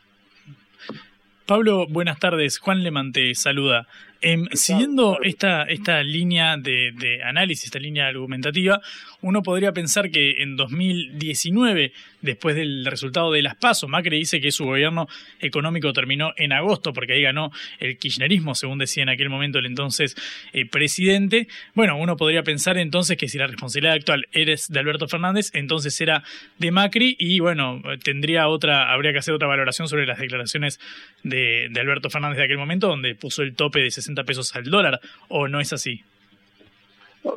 Pablo, buenas tardes. Juan Lemante saluda. Em, siguiendo esta, esta línea de, de, análisis, esta línea argumentativa, uno podría pensar que en 2019, después del resultado de las pasos, Macri dice que su gobierno económico terminó en agosto, porque ahí ganó el kirchnerismo, según decía en aquel momento el entonces eh, presidente. Bueno, uno podría pensar entonces que si la responsabilidad actual eres de Alberto Fernández, entonces era de Macri y bueno, tendría otra, habría que hacer otra valoración sobre las declaraciones de, de Alberto Fernández de aquel momento, donde puso el tope de 60 pesos al dólar, ¿o no es así?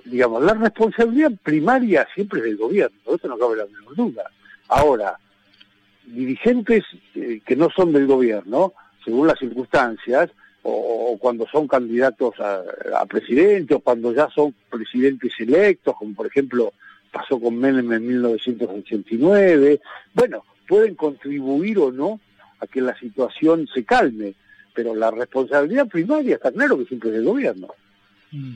digamos, la responsabilidad primaria siempre es del gobierno, eso no cabe la menor duda. Ahora, dirigentes eh, que no son del gobierno, según las circunstancias, o, cuando son candidatos a, presidente, o cuando ya son presidentes electos, como por ejemplo pasó con Menem en 1989, bueno, pueden contribuir o no a que la situación se calme pero la responsabilidad primaria está claro que siempre es del gobierno. Mm.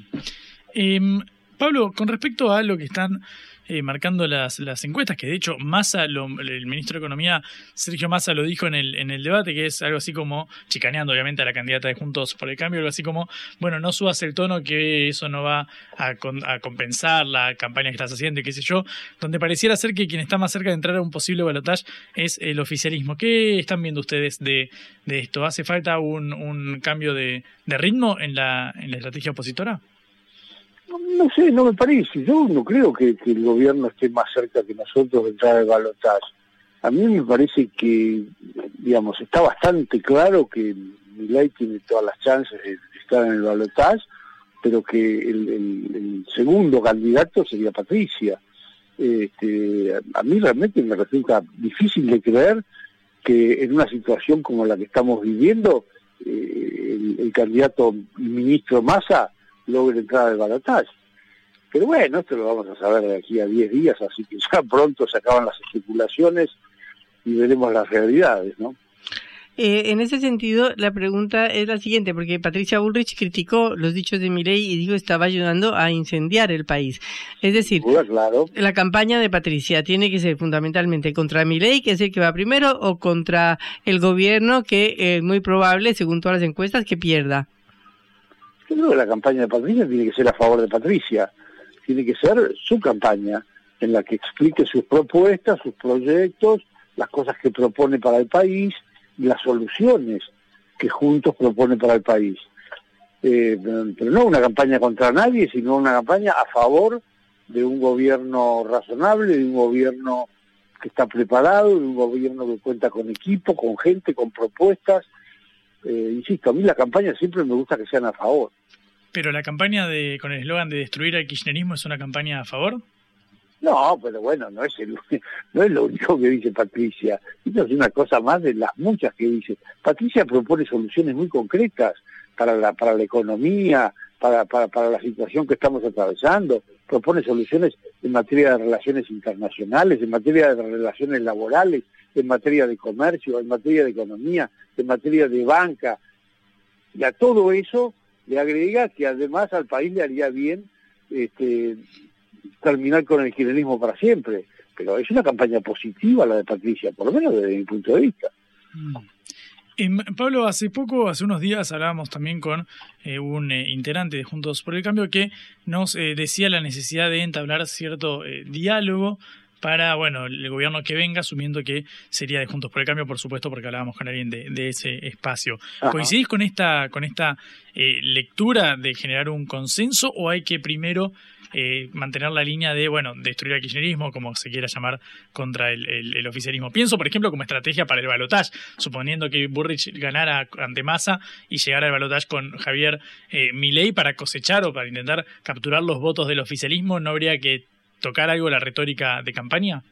Em, Pablo, con respecto a lo que están eh, marcando las, encuestas, que de hecho Massa, el ministro de Economía, Sergio Massa, lo dijo en el, debate, que es algo así como, chicaneando obviamente a la candidata de Juntos por el Cambio, algo así como, bueno, no subas el tono, que eso no va a, compensar la campaña que estás haciendo y qué sé yo, donde pareciera ser que quien está más cerca de entrar a un posible balotaje es el oficialismo. ¿Qué están viendo ustedes de, esto? ¿Hace falta un, cambio de, ritmo en la estrategia opositora? No sé, no me parece. Yo no creo que, el gobierno esté más cerca que nosotros de entrar al balotaje. A mí me parece que, digamos, está bastante claro que Milay tiene todas las chances de estar en el balotaje, pero que el, segundo candidato sería Patricia. Este, a mí realmente me resulta difícil de creer que en una situación como la que estamos viviendo, eh, el, el candidato ministro Massa logre entrar al balotaje. Pero bueno, esto lo vamos a saber de aquí a 10 días, así que ya (laughs) pronto se acaban las especulaciones y veremos las realidades, ¿no? Eh, en ese sentido, la pregunta es la siguiente, porque Patricia Bullrich criticó los dichos de Milei y dijo que estaba ayudando a incendiar el país. Es decir, la campaña de Patricia tiene que ser fundamentalmente contra Milei, que es el que va primero, o contra el gobierno, que es muy probable, según todas las encuestas, que pierda. Yo creo que la campaña de Patricia tiene que ser a favor de Patricia, tiene que ser su campaña en la que explique sus propuestas, sus proyectos, las cosas que propone para el país y las soluciones que juntos propone para el país. Eh, pero no una campaña contra nadie, sino una campaña a favor de un gobierno razonable, de un gobierno que está preparado, de un gobierno que cuenta con equipo, con gente, con propuestas, eh, insisto, a mí la campaña siempre me gusta que sean a favor. ¿Pero la campaña de con el eslogan de destruir al kirchnerismo es una campaña a favor? No, pero bueno, no es, el, (laughs) no es lo único que dice Patricia. Esto es una cosa más de las muchas que dice. Patricia propone soluciones muy concretas para la, para la economía, para, para, para la situación que estamos atravesando. Propone soluciones en materia de relaciones internacionales, en materia de relaciones laborales, en materia de comercio, en materia de economía, en materia de banca. Y a todo eso le agrega que además al país le haría bien este, terminar con el kirchnerismo para siempre. Pero es una campaña positiva la de Patricia, por lo menos desde mi punto de vista. Pablo, hace poco, hace unos días, hablábamos también con eh, un eh, integrante de Juntos por el Cambio que nos eh, decía la necesidad de entablar cierto diálogo para, bueno, el gobierno que venga, asumiendo que sería de Juntos por el Cambio, por supuesto, porque hablábamos con alguien de, ese espacio. ¿Coincidís con esta, con esta lectura de generar un consenso o hay que primero eh, mantener la línea de, bueno, destruir el kirchnerismo, como se quiera llamar, contra el, oficialismo. Pienso, por ejemplo, como estrategia para el balotaje, suponiendo que Burrich ganara ante Massa y llegara al balotaje con Javier eh, Milei para cosechar o para intentar capturar los votos del oficialismo, ¿no habría que tocar algo la retórica de campaña?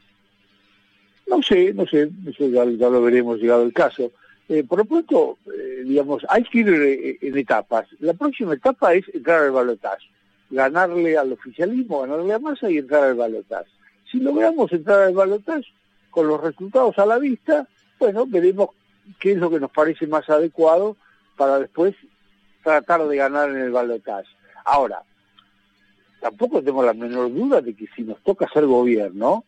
No sé, no sé, eso ya, lo veremos llegado el caso. Eh, por lo pronto, eh, digamos, hay que ir en etapas. La próxima etapa es entrar al balotaje ganarle al oficialismo, ganarle a Massa y entrar al balotaje. Si logramos entrar al balotaje con los resultados a la vista, bueno, veremos qué es lo que nos parece más adecuado para después tratar de ganar en el balotaje. Ahora, tampoco tengo la menor duda de que si nos toca ser gobierno,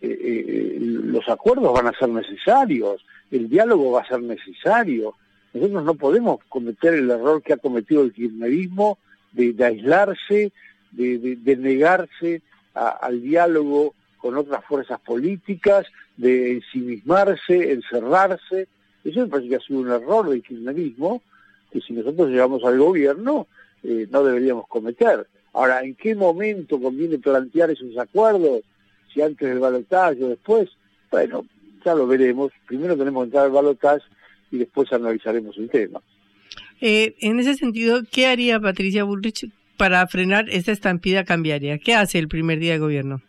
eh, eh, los acuerdos van a ser necesarios, el diálogo va a ser necesario. Nosotros no podemos cometer el error que ha cometido el kirchnerismo de, aislarse, de, negarse al diálogo con otras fuerzas políticas, de ensimismarse, encerrarse. Eso me parece que ha sido un error del kirchnerismo, que si nosotros llegamos al gobierno eh, no deberíamos cometer. Ahora, ¿en qué momento conviene plantear esos acuerdos? Si antes del balotaje o después. Bueno, ya lo veremos. Primero tenemos que entrar al balotaje y después analizaremos el tema. Eh, en ese sentido, ¿qué haría Patricia Bullrich para frenar esta estampida cambiaria? ¿Qué hace el primer día de gobierno?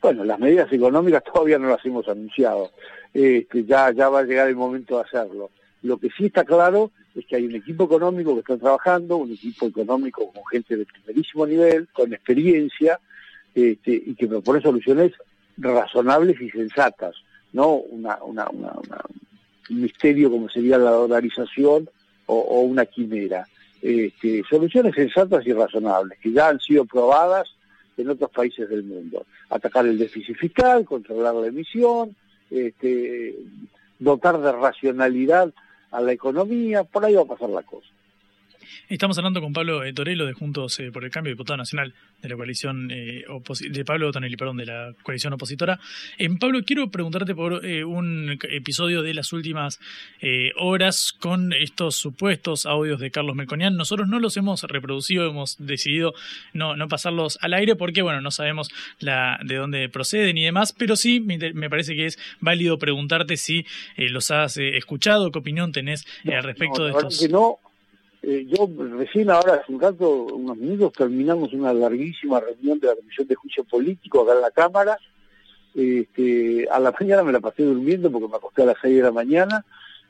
Bueno, las medidas económicas todavía no las hemos anunciado. Este, ya, ya va a llegar el momento de hacerlo. Lo que sí está claro es que hay un equipo económico que está trabajando, un equipo económico con gente de primerísimo nivel, con experiencia, este, y que propone soluciones razonables y sensatas, no una, una, un misterio como sería la dolarización o, una quimera. Este, soluciones sensatas y razonables, que ya han sido probadas en otros países del mundo. Atacar el déficit fiscal, controlar la emisión, este, dotar de racionalidad a la economía, por ahí va a pasar la cosa. Estamos hablando con Pablo eh, Torello de Juntos eh, por el Cambio, diputado nacional de la coalición eh, de Pablo Tonelli, perdón, de la coalición opositora. Pablo, quiero preguntarte por un episodio de las últimas horas con estos supuestos audios de Carlos Melconian. Nosotros no los hemos reproducido, hemos decidido no, no pasarlos al aire porque, bueno, no sabemos la, de dónde proceden y demás, pero sí me, parece que es válido preguntarte si los has escuchado, qué opinión tenés al respecto de estos. no eh, yo recién ahora, hace un rato, unos minutos, terminamos una larguísima reunión de la Comisión de Juicio Político acá en la Cámara. Este, a la mañana me la pasé durmiendo porque me acosté a las 6 de la mañana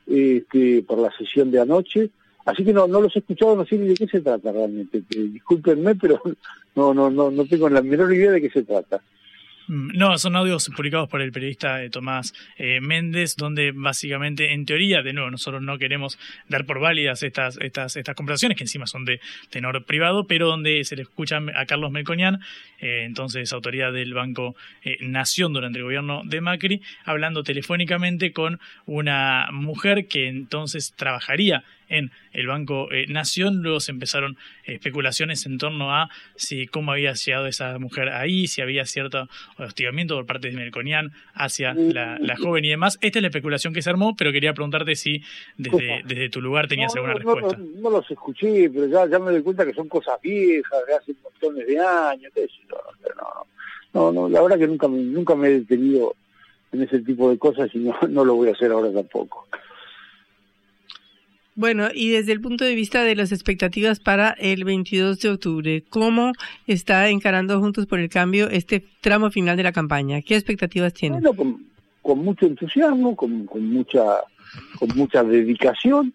este, por la sesión de anoche. Así que no, no los he escuchado, no sé ni de qué se trata realmente. Eh, discúlpenme, pero (laughs) no, no, no, no tengo la menor idea de qué se trata. Mm, no, son audios publicados por el periodista eh, Tomás eh, Méndez, donde básicamente, en teoría, de nuevo, nosotros no queremos dar por válidas estas, estas, estas conversaciones, que encima son de tenor privado, pero donde se le escucha a Carlos Melconian, eh, entonces autoridad del Banco Nación durante el gobierno de Macri, hablando telefónicamente con una mujer que entonces trabajaría en el Banco eh, Nación. Luego se empezaron especulaciones en torno a si cómo había llegado esa mujer ahí, si había cierto hostigamiento por parte de Melconian hacia la, joven y demás. Esta es la especulación que se armó, pero quería preguntarte si desde, desde tu lugar tenías alguna respuesta. No, los escuché, pero ya, ya me doy cuenta que son cosas viejas, de hace montones de años, no, no, la verdad que nunca me, nunca me he detenido en ese tipo de cosas y no, no lo voy a hacer ahora tampoco. Bueno, y desde el punto de vista de las expectativas para el 22 de octubre, ¿cómo está encarando Juntos por el Cambio este tramo final de la campaña? ¿Qué expectativas tienen? Bueno, con, mucho entusiasmo, con, mucha con mucha dedicación,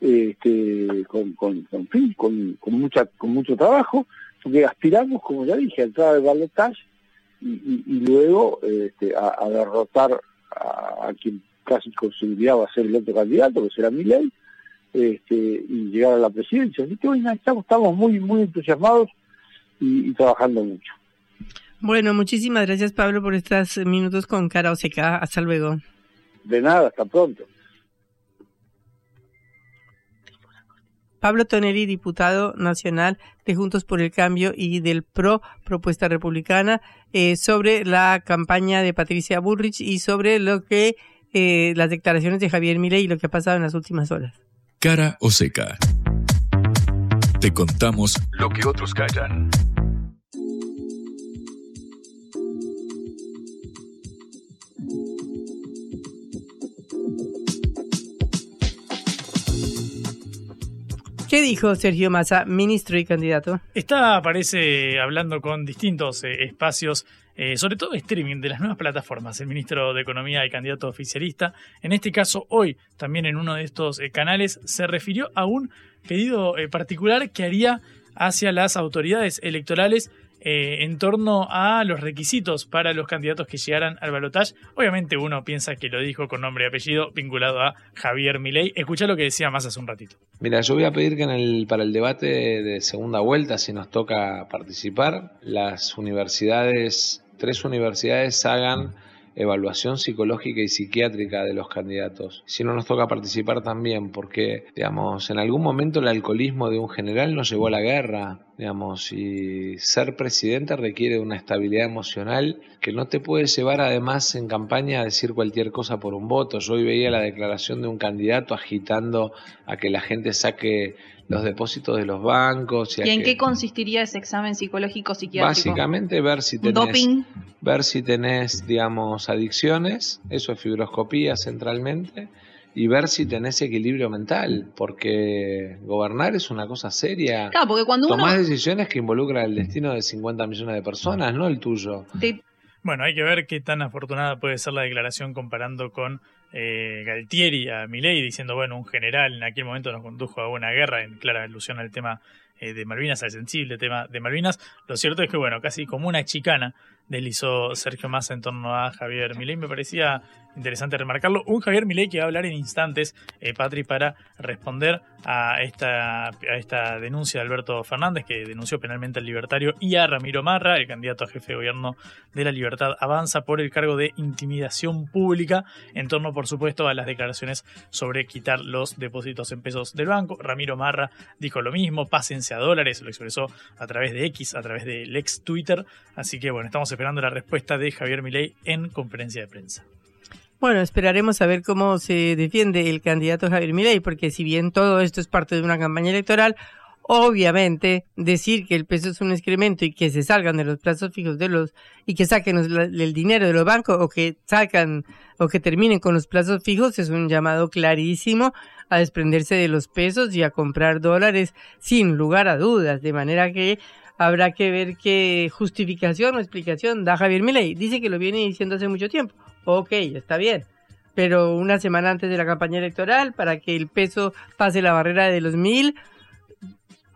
este, con, con, con, con, mucha, con mucho trabajo, porque aspiramos, como ya dije, a entrar al balotaje y, y, luego este, a, derrotar a, quien casi consideraba ser el otro candidato, que será Milei, este, y llegar a la presidencia. Así que bueno, estamos, estamos muy, muy entusiasmados y, trabajando mucho. Bueno, muchísimas gracias Pablo por estos minutos con Cara Oseca. Hasta luego. De nada, hasta pronto. Pablo Tonelli, diputado nacional de Juntos por el Cambio y del PRO, propuesta republicana, eh, sobre la campaña de Patricia Bullrich y sobre lo que eh, las declaraciones de Javier Milei y lo que ha pasado en las últimas horas. Cara o seca. Te contamos lo que otros callan. ¿Qué dijo Sergio Massa, ministro y candidato? Está, parece, hablando con distintos eh, espacios, eh, sobre todo streaming de las nuevas plataformas, el ministro de Economía y candidato oficialista. En este caso, hoy, también en uno de estos eh, canales, se refirió a un pedido particular que haría hacia las autoridades electorales eh, en torno a los requisitos para los candidatos que llegaran al balotaje. Obviamente uno piensa que lo dijo con nombre y apellido vinculado a Javier Milei. Escucha lo que decía más hace un ratito. Mira, yo voy a pedir que en el, para el debate de segunda vuelta, si nos toca participar, las universidades, tres universidades hagan evaluación psicológica y psiquiátrica de los candidatos. Si no nos toca participar también, porque, digamos, en algún momento el alcoholismo de un general nos llevó a la guerra, digamos, y ser presidente requiere una estabilidad emocional que no te puede llevar además en campaña a decir cualquier cosa por un voto. Yo hoy veía la declaración de un candidato agitando a que la gente saque los depósitos de los bancos. ¿Y, ¿Y en qué consistiría ese examen psicológico psiquiátrico? Básicamente ver si tenés, ver si tenés, digamos, adicciones, eso es fibroscopía centralmente, y ver si tenés equilibrio mental, porque gobernar es una cosa seria. Claro, porque cuando Tomás decisiones que involucran el destino de 50 millones de personas, no el tuyo. Bueno, hay que ver qué tan afortunada puede ser la declaración comparando con eh, Galtieri a Milei diciendo, bueno, un general en aquel momento nos condujo a una guerra, en clara alusión al tema eh, de Malvinas, al sensible tema de Malvinas. Lo cierto es que, bueno, casi como una chicana deslizó Sergio Massa en torno a Javier Milei. Me parecía interesante remarcarlo. Un Javier Milei que va a hablar en instantes, eh, Patri, para responder a esta, a esta denuncia de Alberto Fernández, que denunció penalmente al libertario, y a Ramiro Marra, el candidato a jefe de gobierno de la Libertad Avanza, por el cargo de intimidación pública, en torno, por supuesto, a las declaraciones sobre quitar los depósitos en pesos del banco. Ramiro Marra dijo lo mismo, pásense a dólares, lo expresó a través de X, a través del ex Twitter. Así que, bueno, estamos esperando la respuesta de Javier Milei en conferencia de prensa. Bueno, esperaremos a ver cómo se defiende el candidato Javier Milei, porque si bien todo esto es parte de una campaña electoral, obviamente decir que el peso es un excremento y que se salgan de los plazos fijos de los y que saquen el dinero de los bancos o que sacan o que terminen con los plazos fijos es un llamado clarísimo a desprenderse de los pesos y a comprar dólares sin lugar a dudas, de manera que habrá que ver qué justificación o explicación da Javier Milei. Dice que lo viene diciendo hace mucho tiempo. Ok, está bien. Pero una semana antes de la campaña electoral, para que el peso pase la barrera de los mil,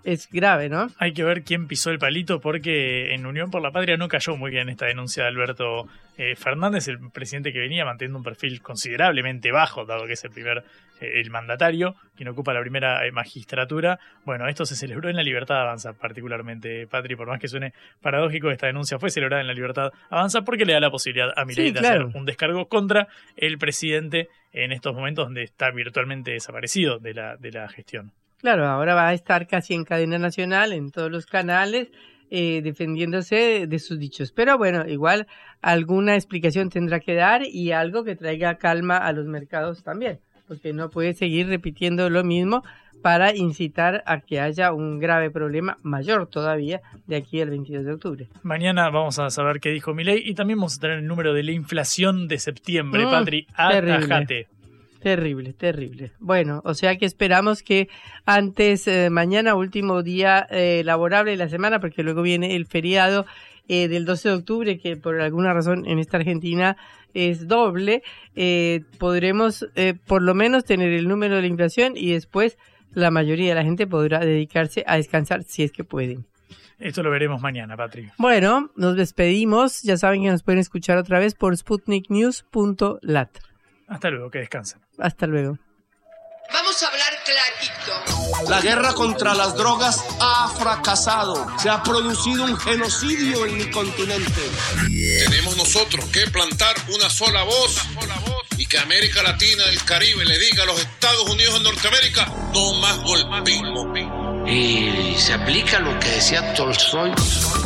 es grave, ¿no? Hay que ver quién pisó el palito porque en Unión por la Patria no cayó muy bien esta denuncia de Alberto eh, Fernández, el presidente que venía manteniendo un perfil considerablemente bajo, dado que es el primer, el mandatario, quien ocupa la primera eh, magistratura. Bueno, esto se celebró en la Libertad Avanza, particularmente, Patri, por más que suene paradójico, esta denuncia fue celebrada en la Libertad Avanza porque le da la posibilidad a Milei de hacer un descargo contra el presidente en estos momentos donde está virtualmente desaparecido de la, de la gestión. Claro, ahora va a estar casi en cadena nacional, en todos los canales, eh, defendiéndose de sus dichos. Pero bueno, igual alguna explicación tendrá que dar y algo que traiga calma a los mercados también, porque no puede seguir repitiendo lo mismo para incitar a que haya un grave problema mayor todavía de aquí al 22 de octubre. Mañana vamos a saber qué dijo Milei y también vamos a tener el número de la inflación de septiembre, mm, Patri. Atajate. Terrible, terrible. Bueno, o sea que esperamos que antes, eh, mañana, último día eh, laborable de la semana, porque luego viene el feriado eh, del 12 de octubre, que por alguna razón en esta Argentina es doble, podremos por lo menos tener el número de la inflación y después la mayoría de la gente podrá dedicarse a descansar si es que pueden. Esto lo veremos mañana, Patrick. Bueno, nos despedimos. Ya saben que nos pueden escuchar otra vez por sputniknews.lat. Hasta luego, que descansen. Hasta luego. Vamos a hablar clarito. La guerra contra las drogas ha fracasado. Se ha producido un genocidio en mi continente. Tenemos nosotros que plantar una sola voz y que América Latina, el Caribe, le diga a los Estados Unidos de Norteamérica, no más golpismo. Y se aplica lo que decía Tolstoy,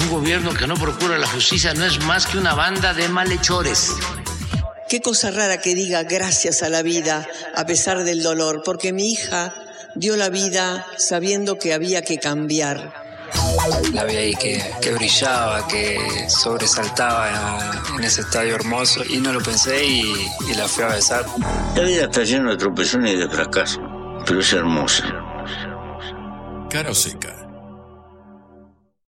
un gobierno que no procura la justicia no es más que una banda de malhechores. Qué cosa rara que diga gracias a la vida a pesar del dolor, porque mi hija dio la vida sabiendo que había que cambiar. La vi ahí que, que brillaba, que sobresaltaba en ese estadio hermoso y no lo pensé y, y la fui a besar. La vida está llena de tropezones y de fracasos, pero es hermosa. Cara o seca